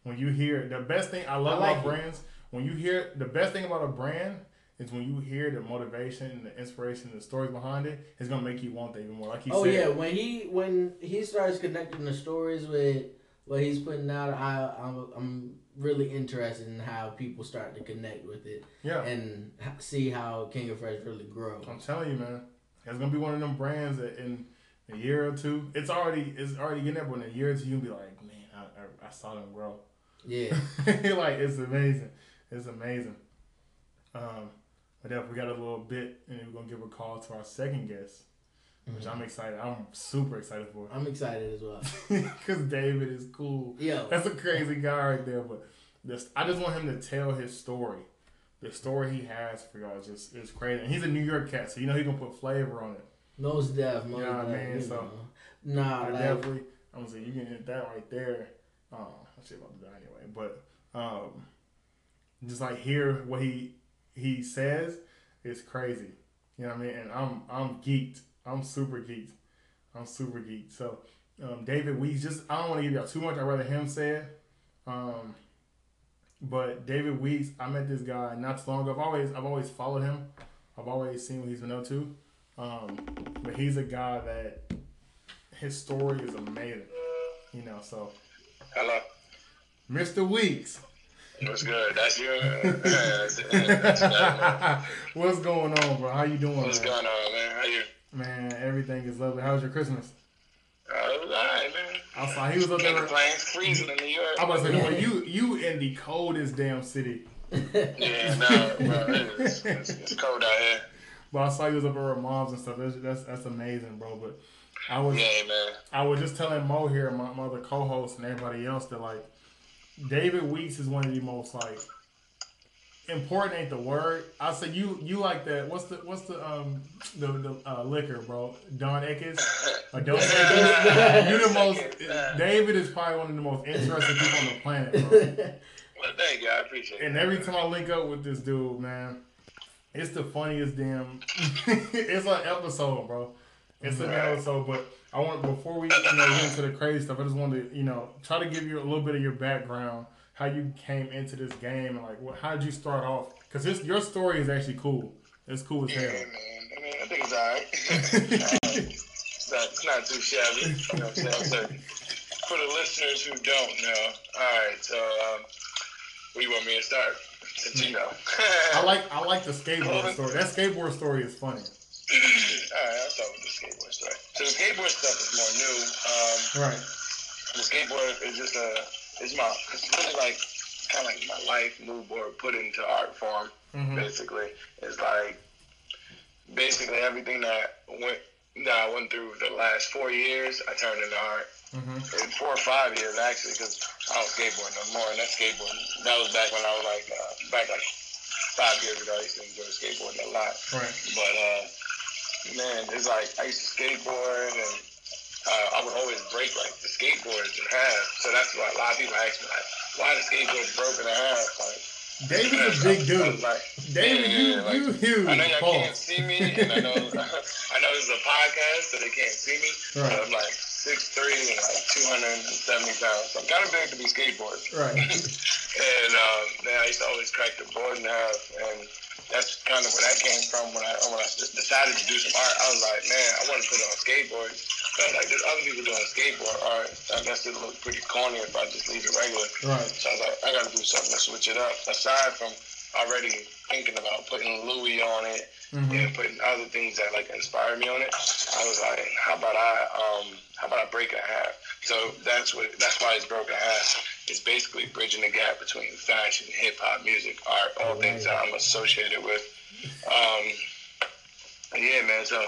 When you hear the best thing I love I like about it. brands, when you hear the best thing about a brand is when you hear the motivation and the inspiration, and the stories behind it, it's gonna make you want that even more. Like he Oh said, yeah, when he when he starts connecting the stories with what he's putting out, I I'm, I'm really interested in how people start to connect with it yeah. and see how King of Fresh really grows. I'm telling you, man, it's gonna be one of them brands that in a year or two, it's already it's already getting there. But in a year or two, you'll be like, man, I, I, I saw them grow. Yeah, like it's amazing, it's amazing. Um, but if we got a little bit, and we're gonna give a call to our second guest, which I'm excited. I'm super excited for, I'm excited as well. because David is cool. Yeah, That's a crazy guy right there. But this, I just want him to tell his story. The story he has for y'all is just is crazy. And he's a New York cat, so you know he gonna put flavor on it. most deaf, most Yeah, deaf. man, you so- know. Nah, I like definitely. I'm gonna say you can hit that right there. Um, I should about to die anyway, but um, just like hear what he he says is crazy. You know what I mean? And I'm I'm geeked. I'm super geeked. I'm super geeked. So um, David Weeks, just I don't want to give y'all too much. I'd rather him say it. Um, but David Weeks, I met this guy not too long ago. I've always I've always followed him. I've always seen what he's been up to. Um, but he's a guy that his story is amazing. You know, so Hello. Mr. Weeks, What's good? That's your. what's going on, bro? How you doing, what's man? going on, man? How you? Man, everything is lovely. How was your Christmas? Uh, it was alright, man. I saw he was up there. It's freezing in New York. I was like, well, you you in the coldest damn city. Yeah, no, bro. It is, it's, it's cold out here. But I saw you was up at her mom's and stuff. That's that's, that's amazing, bro. But I was Yeah, man. I was just telling Mo here, my, my other co-host, and everybody else that like David Weeks is one of the most like important ain't the word. I said you you like that. What's the what's the um the the uh, liquor, bro? Don Eckes or Don Eckes. you the most. David is probably one of the most interesting people on the planet, bro. Well, thank you. I appreciate it. And every time I link up with this dude, man, it's the funniest damn. it's an episode, bro. It's an Right. episode, but I want before we you know get into the crazy stuff, I just wanted to you know try to give you a little bit of your background, how you came into this game, and like what, how did you start off? Because your story is actually cool. It's cool as Yeah, hell. man. I mean, I think it's alright. it's, not, it's not too shabby. You know what I'm saying? So, for the listeners who don't know, alright, so um, where you want me to start? Since you know. I like I like the skateboard story. That skateboard story is funny. Alright, I'll start with the skateboard story. So the skateboard stuff is more new. Um, Right. the skateboard is just a, it's my, it's really like, kind of like my life mood board put into art form. hmm basically. It's like basically everything that went that I went through the last four years, I turned into art. hmm In four or five years actually, because I don't skateboard no more. And that skateboard, that was back when I was like uh, back like five years ago. I used to enjoy skateboarding a lot. Right. But uh, man, it's like I used to skateboard and. Uh, I would always break like the skateboards in half, so that's why a lot of people ask me like, "Why the skateboards broken in half?" Like, David's a big dude. like, David, yeah, you like, you huge. I know y'all can't see me, and I know I know this is a podcast, so they can't see me. Right. But I'm like six three and like two hundred and seventy pounds. So I'm kind of big to be skateboarding. Right. And um, man, I used to always crack the board in half, and that's kind of where that came from. When I when I decided to do some art, I was like, man, I want to put it on skateboard. But like, there's other people doing skateboard art. I guess it look pretty corny if I just leave it regular. Right. So I was like, I gotta do something to switch it up. Aside from already thinking about putting Louis on it hmm and putting other things that like inspired me on it, I was like, how about I um how about I break it in half? So that's what that's why it's broken half. It's basically bridging the gap between fashion, hip hop, music, art, all things that I'm associated with. Um, yeah, man. So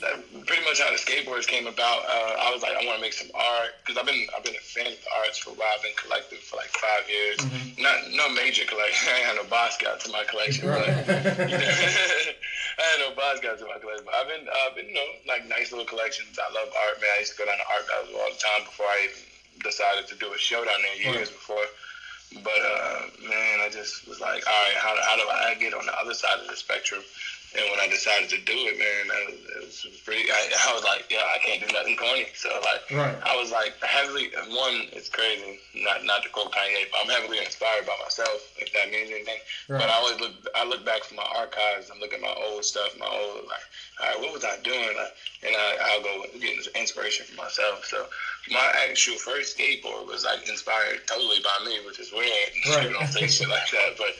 that pretty much how the skateboards came about. Uh, I was like, I want to make some art because I've been I've been a fan of the arts for a while. I've been collecting for like five years. Mhm. Not no major collection. I ain't had no Basquiat to my collection. But, Right. I had no Basquiat to my collection, but I've been, uh, been, you know, like nice little collections. I love art, man. I used to go down to Art Basels all the time before I even decided to do a show down there years before. But uh, man, I just was like, all right, how, how do I get on the other side of the spectrum? And when I decided to do it, man, that was, it was, pretty. I, I was like, yeah, I can't do nothing corny. So like, Right. I was like heavily. One, it's crazy. Not not to quote Kanye, but I'm heavily inspired by myself. If that means anything. But I always look. I look back from my archives. I'm looking at my old stuff, my old like, all right, what was I doing? Like, and I, I'll go get inspiration for myself. So my actual first skateboard was like inspired totally by me, which is weird. Right. Don't say shit like that, but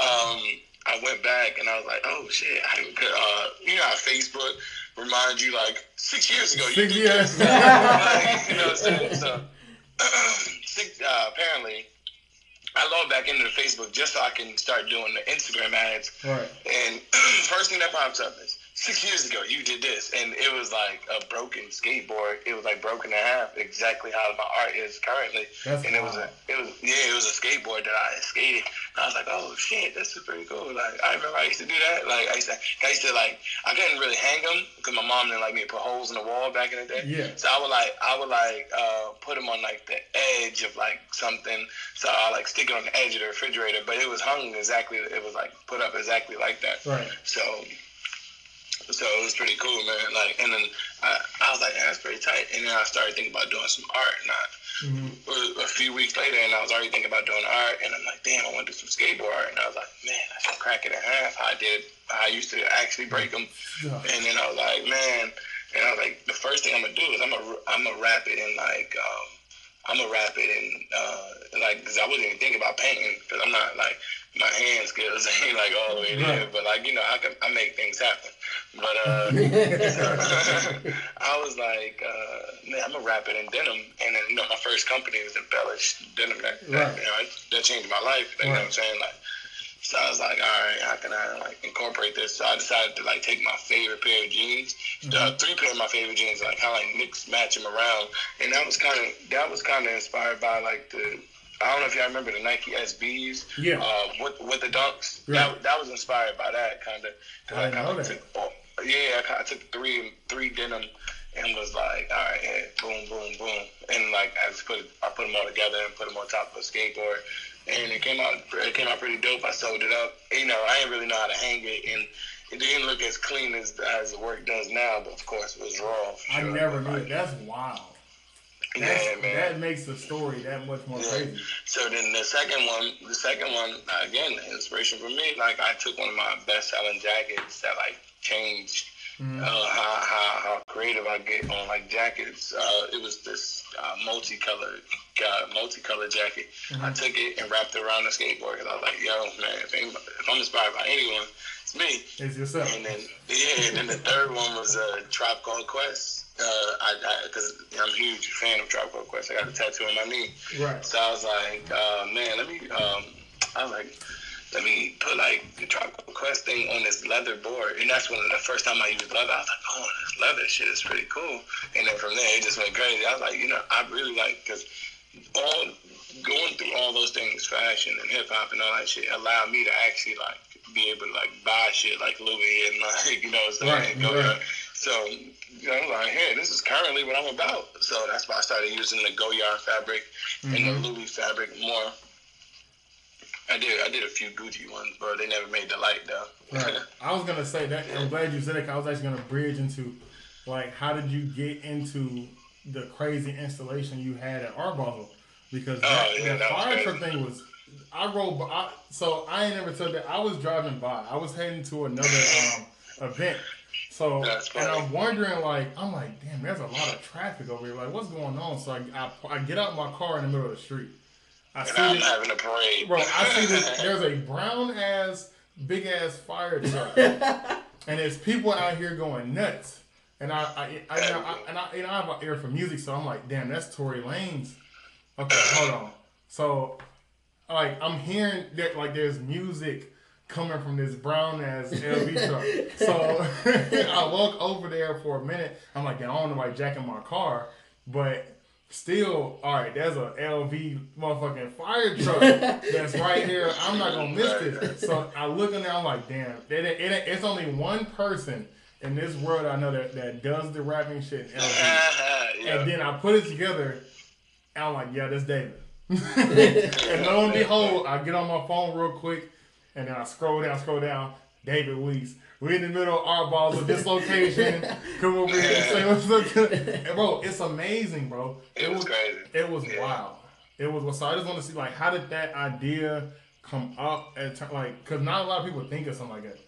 um, I went back and I was like, oh shit, I, uh, you know how Facebook reminds you like six years ago. You Six did years. Like, you know what I'm saying? So six, uh, apparently. I logged back into the Facebook just so I can start doing the Instagram ads. Right. And first thing that pops up is six years ago you did this, and it was like a broken skateboard. It was like broken in half, exactly how my art is currently. That's and it was a, it was yeah, it was a skateboard that I skated. And I was like, oh shit, that's pretty cool. Like I remember I used to do that. Like I used to, I used to like, I couldn't really hang them because my mom didn't like me to put holes in the wall back in the day. Yeah. So I would like, I would like uh, put them on like the edge of like something. So I like stick it on the edge of the refrigerator, but it was hung exactly. It was like put up exactly like that. Right. So, so it was pretty cool, man. Like, and then I, I was like, yeah, that's pretty tight. And then I started thinking about doing some art. And I, hmm a few weeks later, and I was already thinking about doing art. And I'm like, damn, I want to do some skateboard art. And I was like, man, I should crack it in half. I did. I used to actually break them. And then I was like, man. And I was like, the first thing I'm gonna do is I'm gonna I'm gonna wrap it in like um, I'm gonna wrap it in uh, like because I wasn't even thinking about painting because I'm not like my hand skills ain't like all the way there, but like you know I can I make things happen. But uh, I was like, uh, man, I'm gonna wrap it in denim, and then you know my first company was embellished denim. That, that, Right. you know, that changed my life. Right, You know what I'm saying? Like, so I was like, all right, how can I like incorporate this? So I decided to like take my favorite pair of jeans, uh, three pair of my favorite jeans, like kind of like mix match them around, and that was kind of that was kind of inspired by like the. I don't know if y'all remember the Nike SBs Yeah. uh, with with the dunks. Right. That, that was inspired by that kind of. I know that. Took, oh, yeah, I kind of took three three denim and was like, all right, yeah, boom, boom, boom, and like I just put I put them all together and put them on top of a skateboard, and it came out it came out pretty dope. I sewed it up. You know, I didn't really know how to hang it, and it didn't look as clean as as the work does now, but of course it was raw. for I never knew Like, it. That's wild. Yeah, man. that makes the story that much more Yeah. crazy. So then the second one, the second one, again, inspiration for me. Like I took one of my best selling jackets that like changed Mhm. uh, how, how how creative I get on like jackets. Uh, it was this uh, multicolored uh, multicolored jacket. I took it and wrapped it around the skateboard. And I was like, yo, man, if, anybody, if I'm inspired by anyone, it's me. It's yourself. And then yeah, and then the third one was uh, Tribe Called Quest. Uh, I because I'm a huge fan of Tribe Called Quest. I got a tattoo on my knee. Right. So I was like, uh, man, let me. Um, I was like, let me put like the Tribe Called Quest thing on this leather board, and that's when the first time I used leather. I was like, oh, this leather shit is pretty cool. And then from there, it just went crazy. I was like, you know, I really like because all going through all those things, fashion and hip hop and all that shit, allowed me to actually like be able to like buy shit like Louis and like you know, so Right, and go right. so you know, I'm like, hey, this is currently what I'm about. So that's why I started using the Goyard fabric and Mhm. the Louis fabric more. I did I did a few Gucci ones, but they never made the light though. Right. I was gonna say that. I'm glad you said it. I was actually gonna bridge into, like, how did you get into the crazy installation you had at Art Basel? Because that, Oh, yeah, that that fire truck thing was. I rolled. by- I, so I ain't never told that. I was driving by. I was heading to another um, event. So and. I'm wondering, like, I'm like, damn, there's a lot of traffic over here. Like, what's going on? So I, I, I get out my car in the middle of the street. I and see I'm this, having a parade. Bro, I see this. There's a brown ass, big ass fire truck, and there's people out here going nuts. And I, I, I, you know, I and I, you know, I have an ear for music, so I'm like, damn, that's Tory Lanez. Okay, hold on. So, like, I'm hearing that like there's music coming from this brown ass LV truck. So I walk over there for a minute. I'm like, yeah, I don't know why jacking my car, but still, all right, there's a LV motherfucking fire truck that's right here. I'm not gonna miss this. So I look in there, I'm like, damn, it, it, it, it's only one person in this world I know that, that does the wrapping shit in LV. yeah. And then I put it together, and I'm like, yeah, that's David. and lo and behold, I get on my phone real quick, and then I scroll down, scroll down. David Weeks. We're in the middle of Art Basel installation. Come over here and say what's up. bro, it's amazing, bro. It was crazy. It was Yeah. wild. It was so. I just want to see like how did that idea come up? At like, cause not a lot of people think of something like that.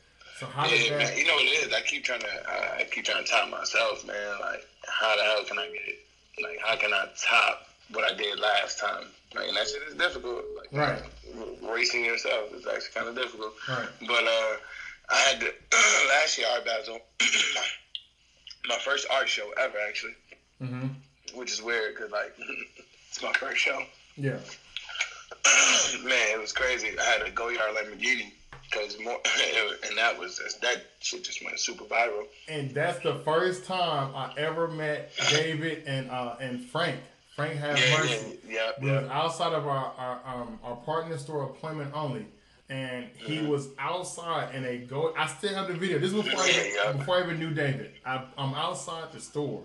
So how did that? man. You know what it is? I keep trying to, uh, I keep trying to top myself, man. Like, how the hell can I get it? Like, how can I top what I did last time? Like, and that shit is difficult. Like, Right. Racing yourself is actually kind of difficult. Right. But uh, I had to last year art battle, my first art show ever actually, Mm-hmm. which is weird because like it's my first show. Yeah. Man, it was crazy. I had a Goyard Lamborghini because more, and that was that shit just went super viral. And that's the first time I ever met David and uh and Frank. Frank has Yeah, yeah, mercy. yeah, We was outside of our, our um our partner store appointment only. And he was outside and they go I still have the video. This was before I even, Yeah. before I even knew David. I, I'm outside the store.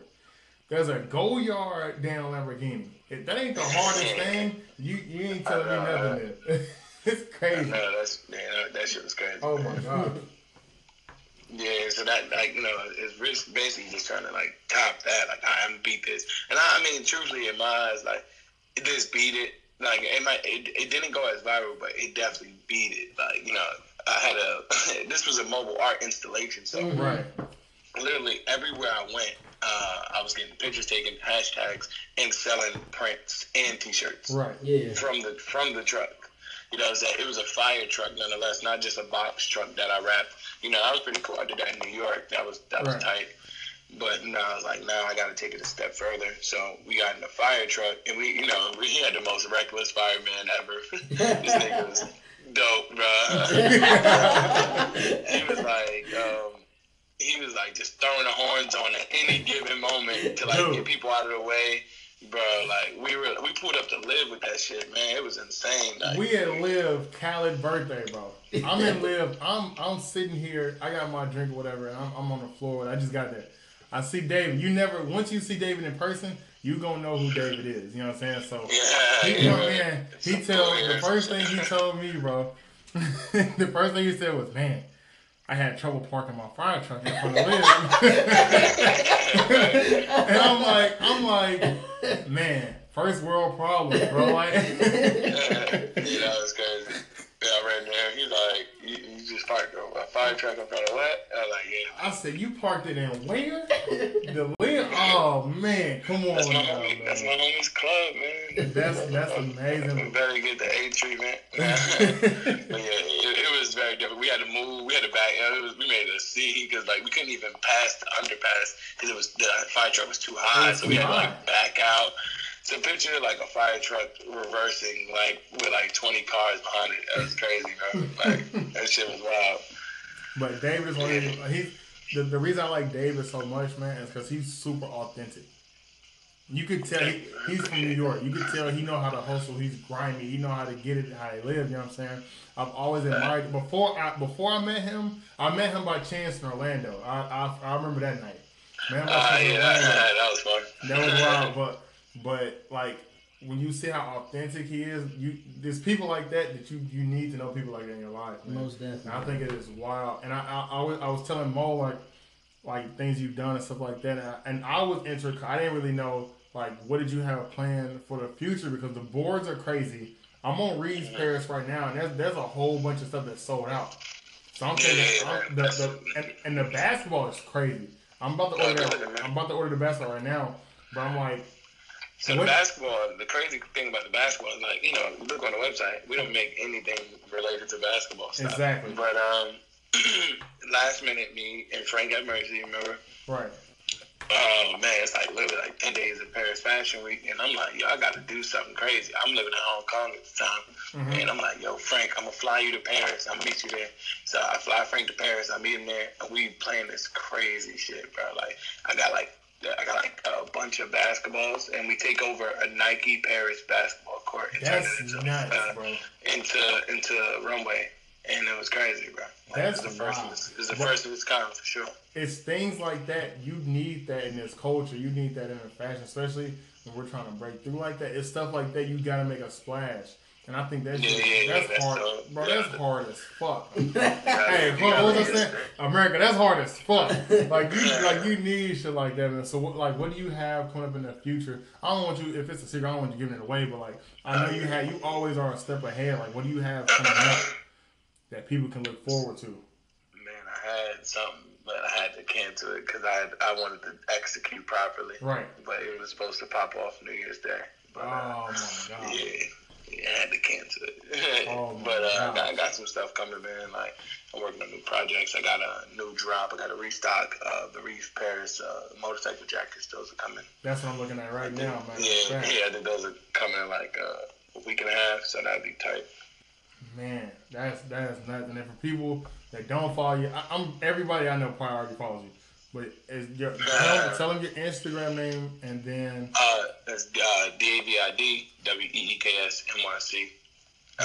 There's a Goyard down Lamborghini. If that ain't the hardest thing, you you ain't telling me nothing. It's crazy. No, that's man, that shit was crazy. Oh my god. Yeah, so that like you know, it's ris- basically just trying to like top that. Like I am beat this, and I, I mean, truthfully, in my eyes, like it just beat it. Like it might, it, it didn't go as viral, but it definitely beat it. Like you know, I had a this was a mobile art installation, so Right. literally everywhere I went, uh, I was getting pictures taken, hashtags, and selling prints and T-shirts Right. Yeah. from the from the truck. You know, it was, a, it was a fire truck nonetheless, not just a box truck that I wrapped. You know, that was pretty cool. I did that in New York. That was that was Right. tight. But now I was like, now I got to take it a step further. So we got in the fire truck, and we, you know, we had the most reckless fireman ever. this nigga was dope, bro. he was like, um, he was like just throwing the horns on at any given moment to like Dude. get people out of the way, bro. Like we were, we pulled up to Liv with that shit, man. It was insane. Like, We had Liv Khaled birthday, bro. I'm in Liv. I'm I'm sitting here. I got my drink or whatever, and I'm, I'm on the floor. I just got that. I see David. You never once you see David in person, you gonna know who David is. You know what I'm saying? So yeah, he come in. He tell the first thing he told me, bro. the first thing he said was, "Man, I had trouble parking my fire truck in front of Liv. and I'm like, I'm like, man, first world problem, bro. Like, yeah, that was crazy. Yeah, I ran there. He's like, just parked a, a fire truck in front of what? I was like, yeah. I said, you parked it in where? The Liv. Oh man, come on, That's my now, homie. That's my homie's club, man. That's that's amazing. Very good the A treatment. but yeah, it, it was very different. We had to move. We had to back. It was, we made a C because like we couldn't even pass the underpass because it was the fire truck was too high. was So we too had to like back out. So picture like a fire truck reversing like with like 20 cars behind it. That was crazy, bro. Like that shit was wild. But David's one of the, he's the, the reason I like David so much, man, is because he's super authentic. You could tell he, he's from New York. You could tell he know how to hustle. He's grimy. He know how to get it, how he live. You know what I'm saying? I've always admired. Before I before I met him, I met him by chance in Orlando. I I, I remember that night. Man, Uh, yeah, Orlando. that was fun. That was wild, but but like when you see how authentic he is, you there's people like that that you you need to know people like that in your life. Man. Most definitely. And I think it is wild. And I I, I, was, I was telling Mo like like things you've done and stuff like that. And I, and I was interested. I didn't really know like what did you have a plan for the future because the boards are crazy. I'm on Reed's Paris right now, and there's there's a whole bunch of stuff that's sold out. So I'm thinking, I'm, the, the, and, and the basketball is crazy. I'm about to order that. I'm about to order the basketball right now, but I'm like, So What- the basketball, the crazy thing about the basketball is like, you know, look on the website, we don't make anything related to basketball stuff. Exactly. But um, last minute, me and Frank at Mercy, remember? right, Oh man, it's like literally like ten days of Paris Fashion Week, and I'm like, yo, I got to do something crazy. I'm living in Hong Kong at the time, Mhm. and I'm like, yo, Frank, I'm gonna fly you to Paris. I'm gonna meet you there. So I fly Frank to Paris. I meet him there, and we playing this crazy shit, bro. Like I got like. I got like a bunch of basketballs, and we take over a Nike Paris basketball court and turn it into, nuts, uh, bro. into into runway, and it was crazy, bro. Like, That's the first. wild. Of its, the first of its kind for sure. it's things like that you need that in this culture you need that in the fashion especially when we're trying to break through like that it's stuff like that you gotta make a splash and I think that's Yeah, just, yeah, yeah, that's, that's hard dope. bro Yeah. that's hard as fuck. Hey what, was I saying. America that's hard as fuck. Like you like you need shit like that and so what, like what do you have coming up in the future? I don't want you if it's a secret I don't want you giving it away but like I know you have you always are a step ahead. Like what do you have coming up that people can look forward to? Man, I had something, but I had to cancel it because I I wanted to execute properly. right. But it was supposed to pop off New Year's Day. But, uh, oh my god. yeah, yeah, I had to cancel it. Oh, but uh, I, got, I got some stuff coming, man. Like I'm working on new projects. I got a new drop. I got a restock of the Reef Paris uh, motorcycle jackets. Those are coming. That's what I'm looking at right now, man. Yeah, Facts. yeah. I think those are coming in like uh, a week and a half. So that'd be tight. Man, that's that's nothing. And for people that don't follow you, I, I'm everybody I know probably already follows you. But is your, tell, tell them your Instagram name and then Uh, that's uh, D A V I D W E E K S N Y C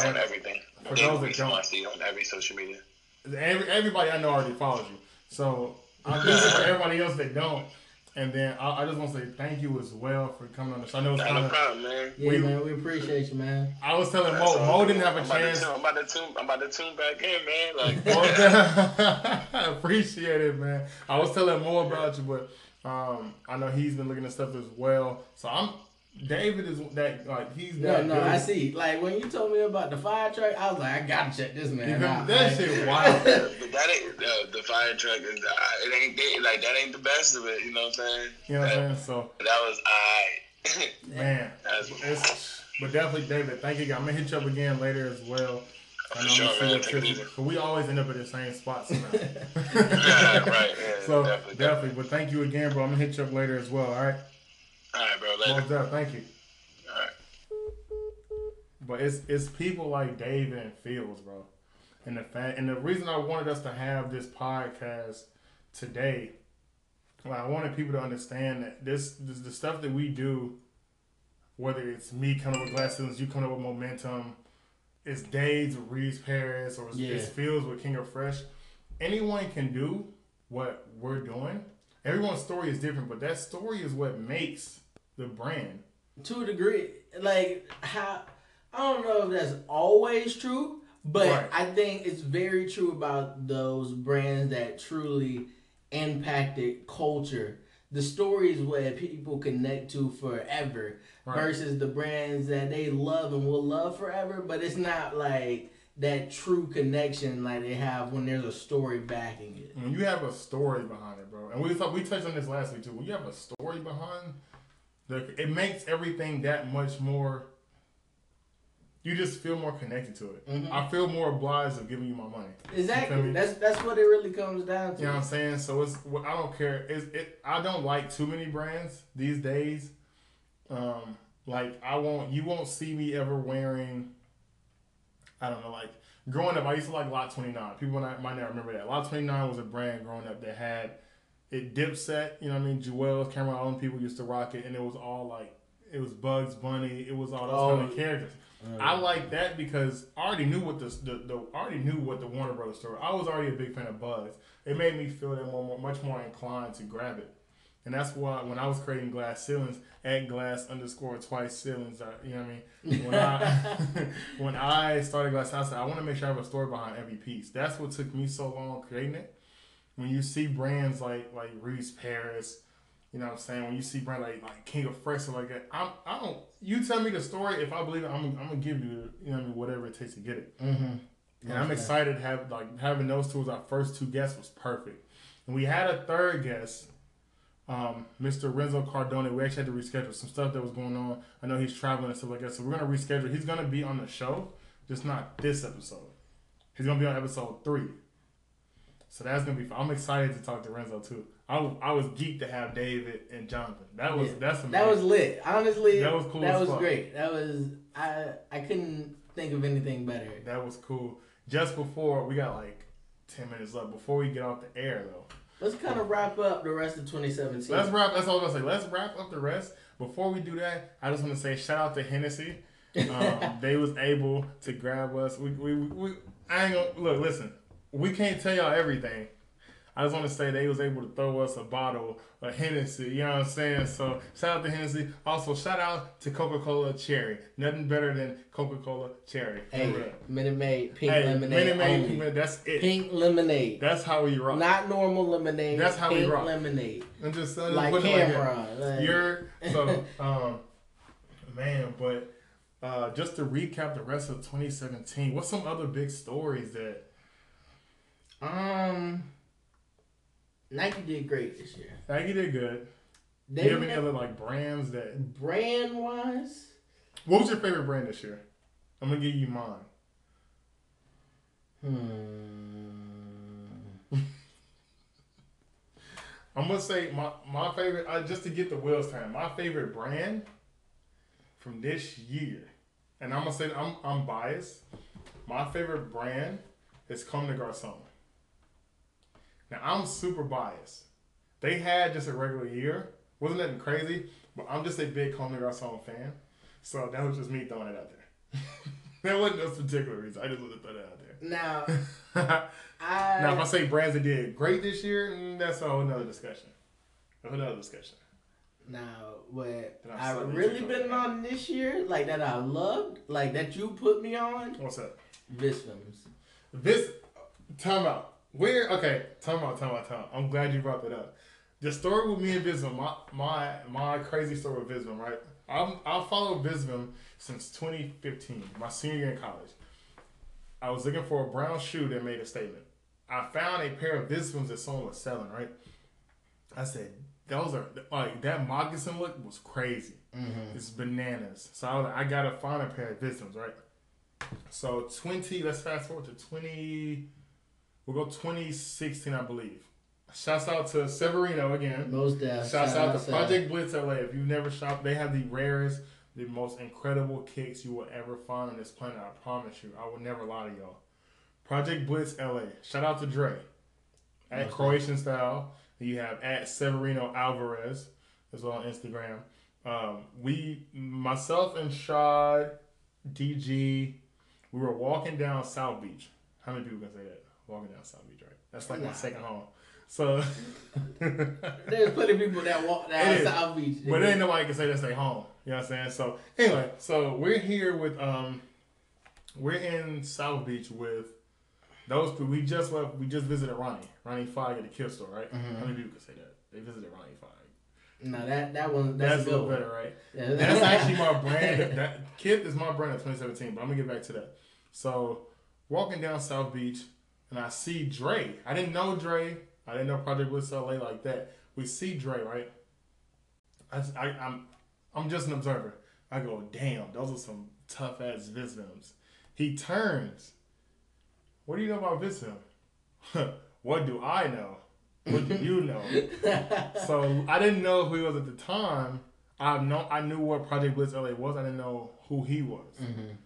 on everything. for those that don't- on every social media. every, everybody I know already follows you. So I'm just for everybody else that don't. And then I, I just want to say thank you as well for coming on the show. I know it's Nah, kind no of. problem, man. Yeah, We- man, we appreciate you, man. I was telling That's Mo. Mo didn't have a I'm about to chance. tune- I'm about to tune. I'm about to tune back in, man. Like, I appreciate it, man. I was telling more about you, but um, I know he's been looking at stuff as well. So I'm David is that like he's No, that no, good. I see. Like when you told me about the fire truck, I was like, I gotta check this man out. that Like- shit wild. but that ain't uh, the fire truck. Is, uh, it ain't they, like that. Ain't the best of it. You know what I'm saying? You know what I'm saying? So That was I. man, That's it's but definitely David. Thank you. I'm gonna hit you up again later as well. For I know sure, I'm gonna see man. what Take it trips- easy. But we always end up at the same spot somehow. right. Yeah, so definitely, definitely, But thank you again, bro. I'm gonna hit you up later as well. All right. All right, bro. Later. Most definitely. Thank you. All right. But it's it's people like David and Fields, bro. And the fact and the reason I wanted us to have this podcast today, like I wanted people to understand that this, this the stuff that we do, whether it's me coming up with glass ceilings, you coming up with momentum, it's Dave's with Reese Paris, or it's, Yeah. it's Fields with King of Fresh. Anyone can do what we're doing. Everyone's story is different, but that story is what makes the brand. to a degree, like how I don't know if that's always true, But Right. I think it's very true about those brands that truly impacted culture. The stories where people connect to forever Right. versus the brands that they love and will love forever, but it's not like that true connection like they have when there's a story backing it. when you have a story behind it, bro, and we thought we touched on this last week too. When you have a story behind, the it makes everything that much more. You just feel more connected to it. Mhm. I feel more obliged of giving you my money. Exactly. That's that's what it really comes down to. You know what I'm saying? So it's I don't care. It's it. I don't like too many brands these days. Um, like I won't. You won't see me ever wearing. I don't know. Like growing up, I used to like Lot 29. People might might not remember that. Lot 29 was a brand growing up that had it Dipset. You know what I mean? Juelz, Cam'ron, all them people used to rock it, and it was all like it was Bugs Bunny. It was all those Oh, kind of characters. Uh, I like that because I already knew what the, the, the I already knew what the Warner Brothers story. I was already a big fan of Bugs. It made me feel that more, more much more inclined to grab it, and that's why when I was creating glass ceilings at glass underscore twice ceilings, I, you know what I mean. When I when I started glass, I said I want to make sure I have a story behind every piece. That's what took me so long creating it. When you see brands like like Reese Paris, you know what I'm saying? When you see brand like like King of Fresh or like that, I'm I don't. You tell me the story. If I believe it, I'm I'm gonna give you you know what I mean whatever it takes to get it. mhm. And I'm excited to have like having those two as our first two guests was perfect. And we had a third guest, um, Mr. Renzo Cardone. We actually had to reschedule some stuff that was going on. I know he's traveling and stuff like that, so we're gonna reschedule. He's gonna be on the show, just not this episode. He's gonna be on episode three. So that's gonna be fun. I'm excited to talk to Renzo too. I, was- I was geeked to have David and Jonathan. That was Yeah. that's amazing. That was lit. Honestly, That was cool That as was fuck. great. That was I. I couldn't think of anything better. that was cool. Just before we got like ten minutes left before we get off the air though. Let's kind of wrap up the rest of 2017. Let's wrap. That's all I was gonna say. Let's wrap up the rest. Before we do that, I just want to say shout out to Hennessy. Um, they was able to grab us. We, we, we I ain't gonna look. Listen, we can't tell y'all everything. I just want to say they was able to throw us a bottle of Hennessy. You know what I'm saying? So shout out to Hennessy. Also shout out to Coca Cola Cherry. Nothing better than Coca Cola Cherry. Hey. Minute Maid pink Hey, lemonade Minute Maid, only. Minute- that's it. Pink lemonade, That's how we rock. not normal lemonade. That's how we pink rock. lemonade, I'm just, I'm like it like. Like- You're so um man, but uh just to recap the rest of 2017, what's some other big stories that um, Nike did great this year. Nike did good? Do They you have any other like brands that brand wise, what was your favorite brand this year? I'm gonna give you mine. hmm. I'm gonna say my my favorite uh, just to get the wheels turning. My favorite brand from this year, and I'm gonna say I'm I'm biased. My favorite brand is Comme des Garçons. Now I'm super biased. They had just a regular year, wasn't nothing crazy, but I'm just a big Comme des Garçons fan. So that was just me throwing it out there. that wasn't no particular reason. I just wanted to throw that out there. now. I Now, if I say brands that did great this year, mm, that's a whole nother discussion. A whole nother discussion. Now, what I I've really been on this year, like that I loved, like that you put me on, What's up? Visvims. This, time out. Where, okay, time out, time out, time out. I'm glad you brought that up. The story with me and Visvim, my, my, my crazy story with Visvim, right? I'm, I followed Visvim since 2015, my senior year in college. I was looking for a brown shoe that made a statement. I found a pair of Visvims that someone was selling, right? I said, those are, like, that moccasin look was crazy. Mm-hmm. It's bananas. So I was like, I gotta find a pair of Visms, right? So twenty. Let's fast forward to twenty. We'll go twenty sixteen, I believe. Shouts out to Severino again. Most deaf. Shouts out to to Project Blitz LA. If you've never shopped, they have the rarest, the most incredible kicks you will ever find on this planet. I promise you. I will never lie to y'all. Project Blitz LA. Shout out to Dre. At Most Croatian Style. You have at Severino Alvarez as well on Instagram. Um, we, myself and Shad, DG, we were walking down South Beach. How many people can say that? Walking down South Beach, right? That's like my second home. So, There's plenty of people that walk down is. South Beach. but ain't nobody can say that's their home. You know what I'm saying? So anyway, so we're here with um we're in South Beach with those people. We just left. We just visited Ronnie. Ronnie Fieg at the Kith Store, right? Mhm. How many people could say that? They visited Ronnie Fieg. No, that that one That's, that's, a little better, right? Yeah. That's actually my brand. That Kith is my brand of 2017. But I'm gonna get back to that. So walking down South Beach, and I see Dre. I didn't know Dre. I didn't know Project Blitz LA like that. We see Dre, right? I, I, I'm I'm just an observer. I go, damn, those are some tough ass Visvims. He turns. What do you know about Visvim? what do I know? What do you know? so I didn't know who he was at the time. I know I knew what Project Blitz LA was. I didn't know who he was. Mhm.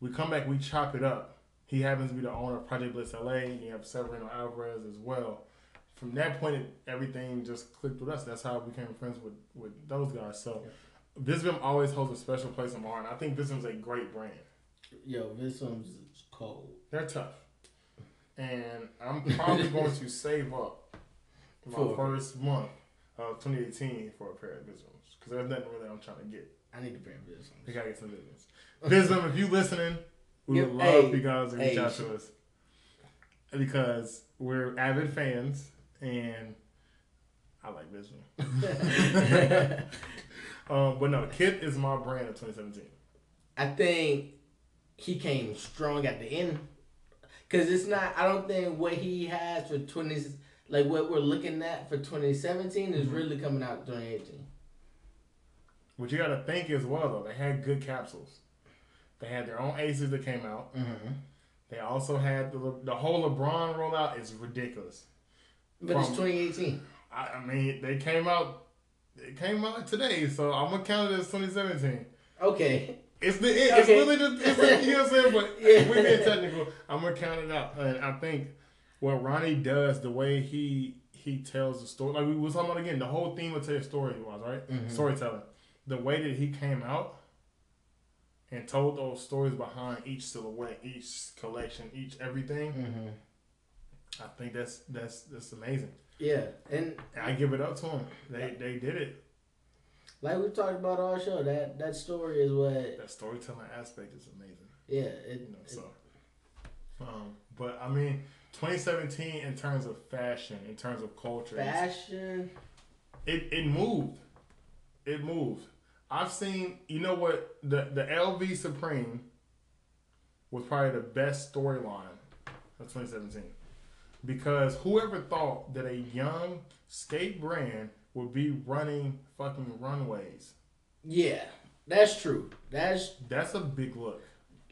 We come back, we chop it up. He happens to be the owner of Project Blitz LA, and you have Severino Alvarez as well. From that point, everything just clicked with us. That's how we became friends with, with those guys. So, Visvim always holds a special place in my heart. And I think Visvim's a great brand. Yo, one's cold. They're tough, and I'm probably going to save up my For- first month of 2018 for a pair of Visvims because there's nothing really I'm trying to get. I need to pair of this We gotta get some Visvims. Visvim, if you listening, we would love Hey, you guys to reach out to us because we're avid fans and I like Visvim. um, but no, Kith is my brand of 2017. I think he came strong at the end. Cause it's not. I don't think what he has for twenty, like what we're looking at for twenty seventeen, is Mhm. really coming out during twenty eighteen. What you gotta think as well though, they had good capsules. They had their own aces that came out. Mm-hmm. They also had the the whole LeBron rollout is ridiculous. But it's twenty eighteen. I, I mean, they came out. It came out today, so I'm gonna count it as 2017. Okay. It's the it's Okay. really just it's like, you know what I'm saying. But Yeah. we're being technical. I'm gonna count it out, and I think what Ronnie does, the way he he tells the story, like we was talking about again, the whole theme of tell story was right Mhm. storytelling. The way that he came out and told those stories behind each silhouette, each collection, each everything. Mm-hmm. I think that's that's that's amazing. Yeah, and And I give it up to them. They they did it. like we talked about all show, that that story is what. That storytelling aspect is amazing. Yeah, it, You know, it- so. Um, but I mean, 2017 in terms of fashion, in terms of culture, fashion. it it moved. It moved. I've seen. You know what? The the LV Supreme was probably the best storyline of 2017 because whoever thought that a young skate brand would be running fucking runways? Yeah, that's true. That's That's a big look.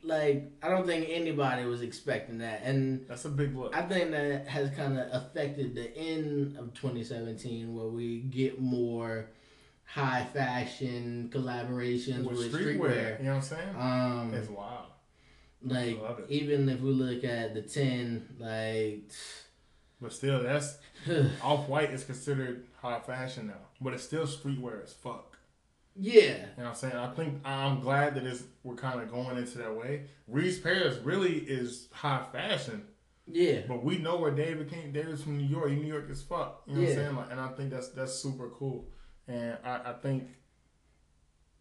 like I don't think anybody was expecting that, and That's a big look. I think that has kind of affected the end of 2017, where we get more high fashion collaborations with, with streetwear. streetwear, you know what I'm saying? Um, it's wild. like even if we look at the 10, like But still, that's off white is considered high fashion now, but it's still streetwear as fuck. yeah, You know what I'm saying? I think I'm glad that it's we're kind of going into that way. Reese Paris really is high fashion, yeah, but we know where David came. David's from New York. New York is fuck. You know what I'm saying? Like, and I think that's that's super cool. And I, I think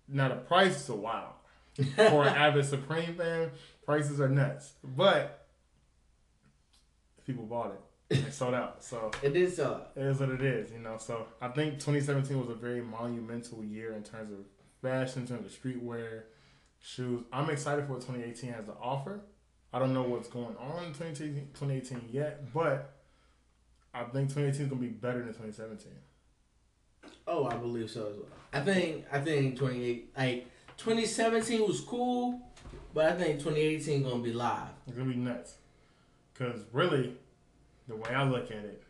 now the prices are wild for an avid Supreme fan. Prices are nuts, but people bought it. They sold out. So it is so. it is what it is, you know. So I think 2017 was a very monumental year in terms of fashion, in terms of streetwear, shoes. I'm excited for what 2018 has to offer. I don't know what's going on in 2018, 2018 yet, but I think 2018 is gonna be better than 2017. Oh, I believe so as well. I think I think 28 like 2017 was cool, but I think 2018 gonna be live. It's gonna be nuts. Cause really, the way I look at it,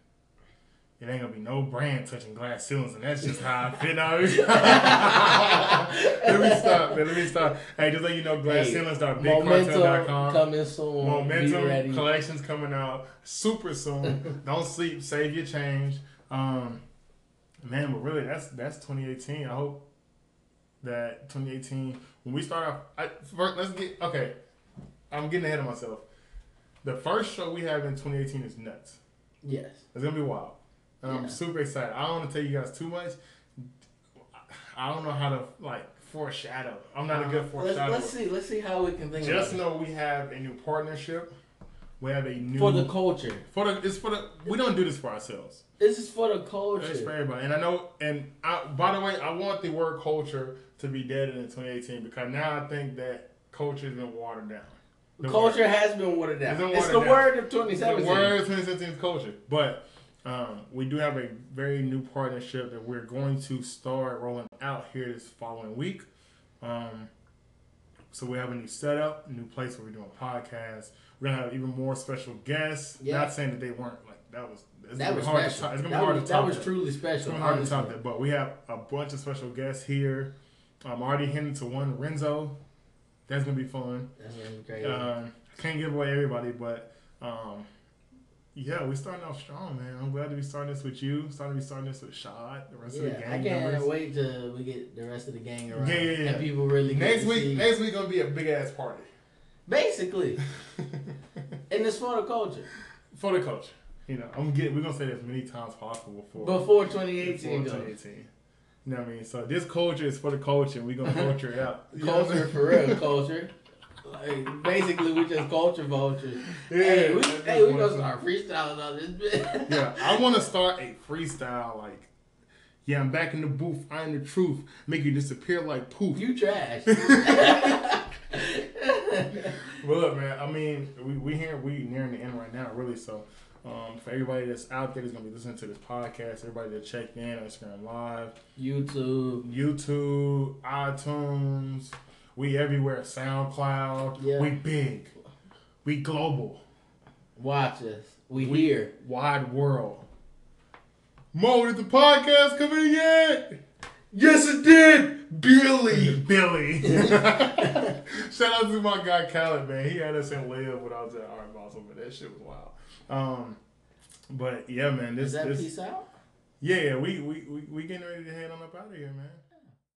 it ain't gonna be no brand touching glass ceilings, and that's just how I feel now. let me stop, man. Let me stop. Hey, just let you know, glass Hey, Momentum glassceilings.bigcartel.com. coming soon. Momentum collections coming out super soon. Don't sleep, save your change. Um, man, but really, that's that's 2018. I hope that 2018 when we start off. I, first, let's get okay. I'm getting ahead of myself. The first show we have in 2018 is nuts. Yes. It's gonna be wild. And I'm Yeah. super excited. I don't want to tell you guys too much. I don't know how to like foreshadow. I'm not a uh, good let's, foreshadow. let's see. Let's see how we can think. Just know we have a new partnership. We have a new for the culture. for the it's for the we don't do this for ourselves. This is for the culture. It's for everybody. And I know and I by the way, I want the word culture to be dead in 2018 because now I think that culture has been watered down. The culture has been watered down. It's been It's the down. word of 2017. The 2017. word 2017 is culture. But um, we do have a very new partnership that we're going to start rolling out here this following week. Um, so we have a new setup, new place where we're doing podcasts. We're gonna have even more special guests. Yeah. Not saying that they weren't like that was. It's That was hard to special. top. It's gonna that be hard was, to that top was that. truly It's special. gonna be hard to top that. But we have a bunch of special guests here. I'm already hinting to one, Renzo. That's gonna be fun. That's gonna be great. Um, can't give away everybody, but um, yeah, we're starting off strong, man. I'm glad to be starting this with you. Starting to be starting this with Shad, the rest of the yeah, gang I can't members. wait till we get the rest of the gang around. Yeah, yeah, yeah. And people really Next to week, next week gonna be a big ass party Basically, and it's for the culture. for the culture. You know, I'm getting. We're gonna say that as many times possible before Before before 2018 goes. 2018. You know what I mean? So this culture is for the culture. and we're gonna culture it out. Know Culture for real, culture. Like basically, we just culture vultures. Yeah, hey, we, hey, we gonna start freestyling on this bit. yeah, I want to start a freestyle like, yeah, I'm back in the booth. I am the truth. Make you disappear like poof. you trash. Well, look, man. I mean, we we here we nearing the end right now, really. So, um, for everybody that's out there that's gonna be listening to this podcast, everybody that checked in on Instagram Live, YouTube. YouTube, iTunes, we everywhere. SoundCloud. Yeah. We big. We global. Watch us. We, We- here. Wide world. Mo, did the podcast come in yet? Yes, it did, Billy. Billy. Shout out to my guy Khaled, man. He had us in live when I was at Art Basel, but that shit was wild. Um, but yeah, man, this Is that this peace out? yeah, yeah, we we we we getting ready to head on up out of here, man.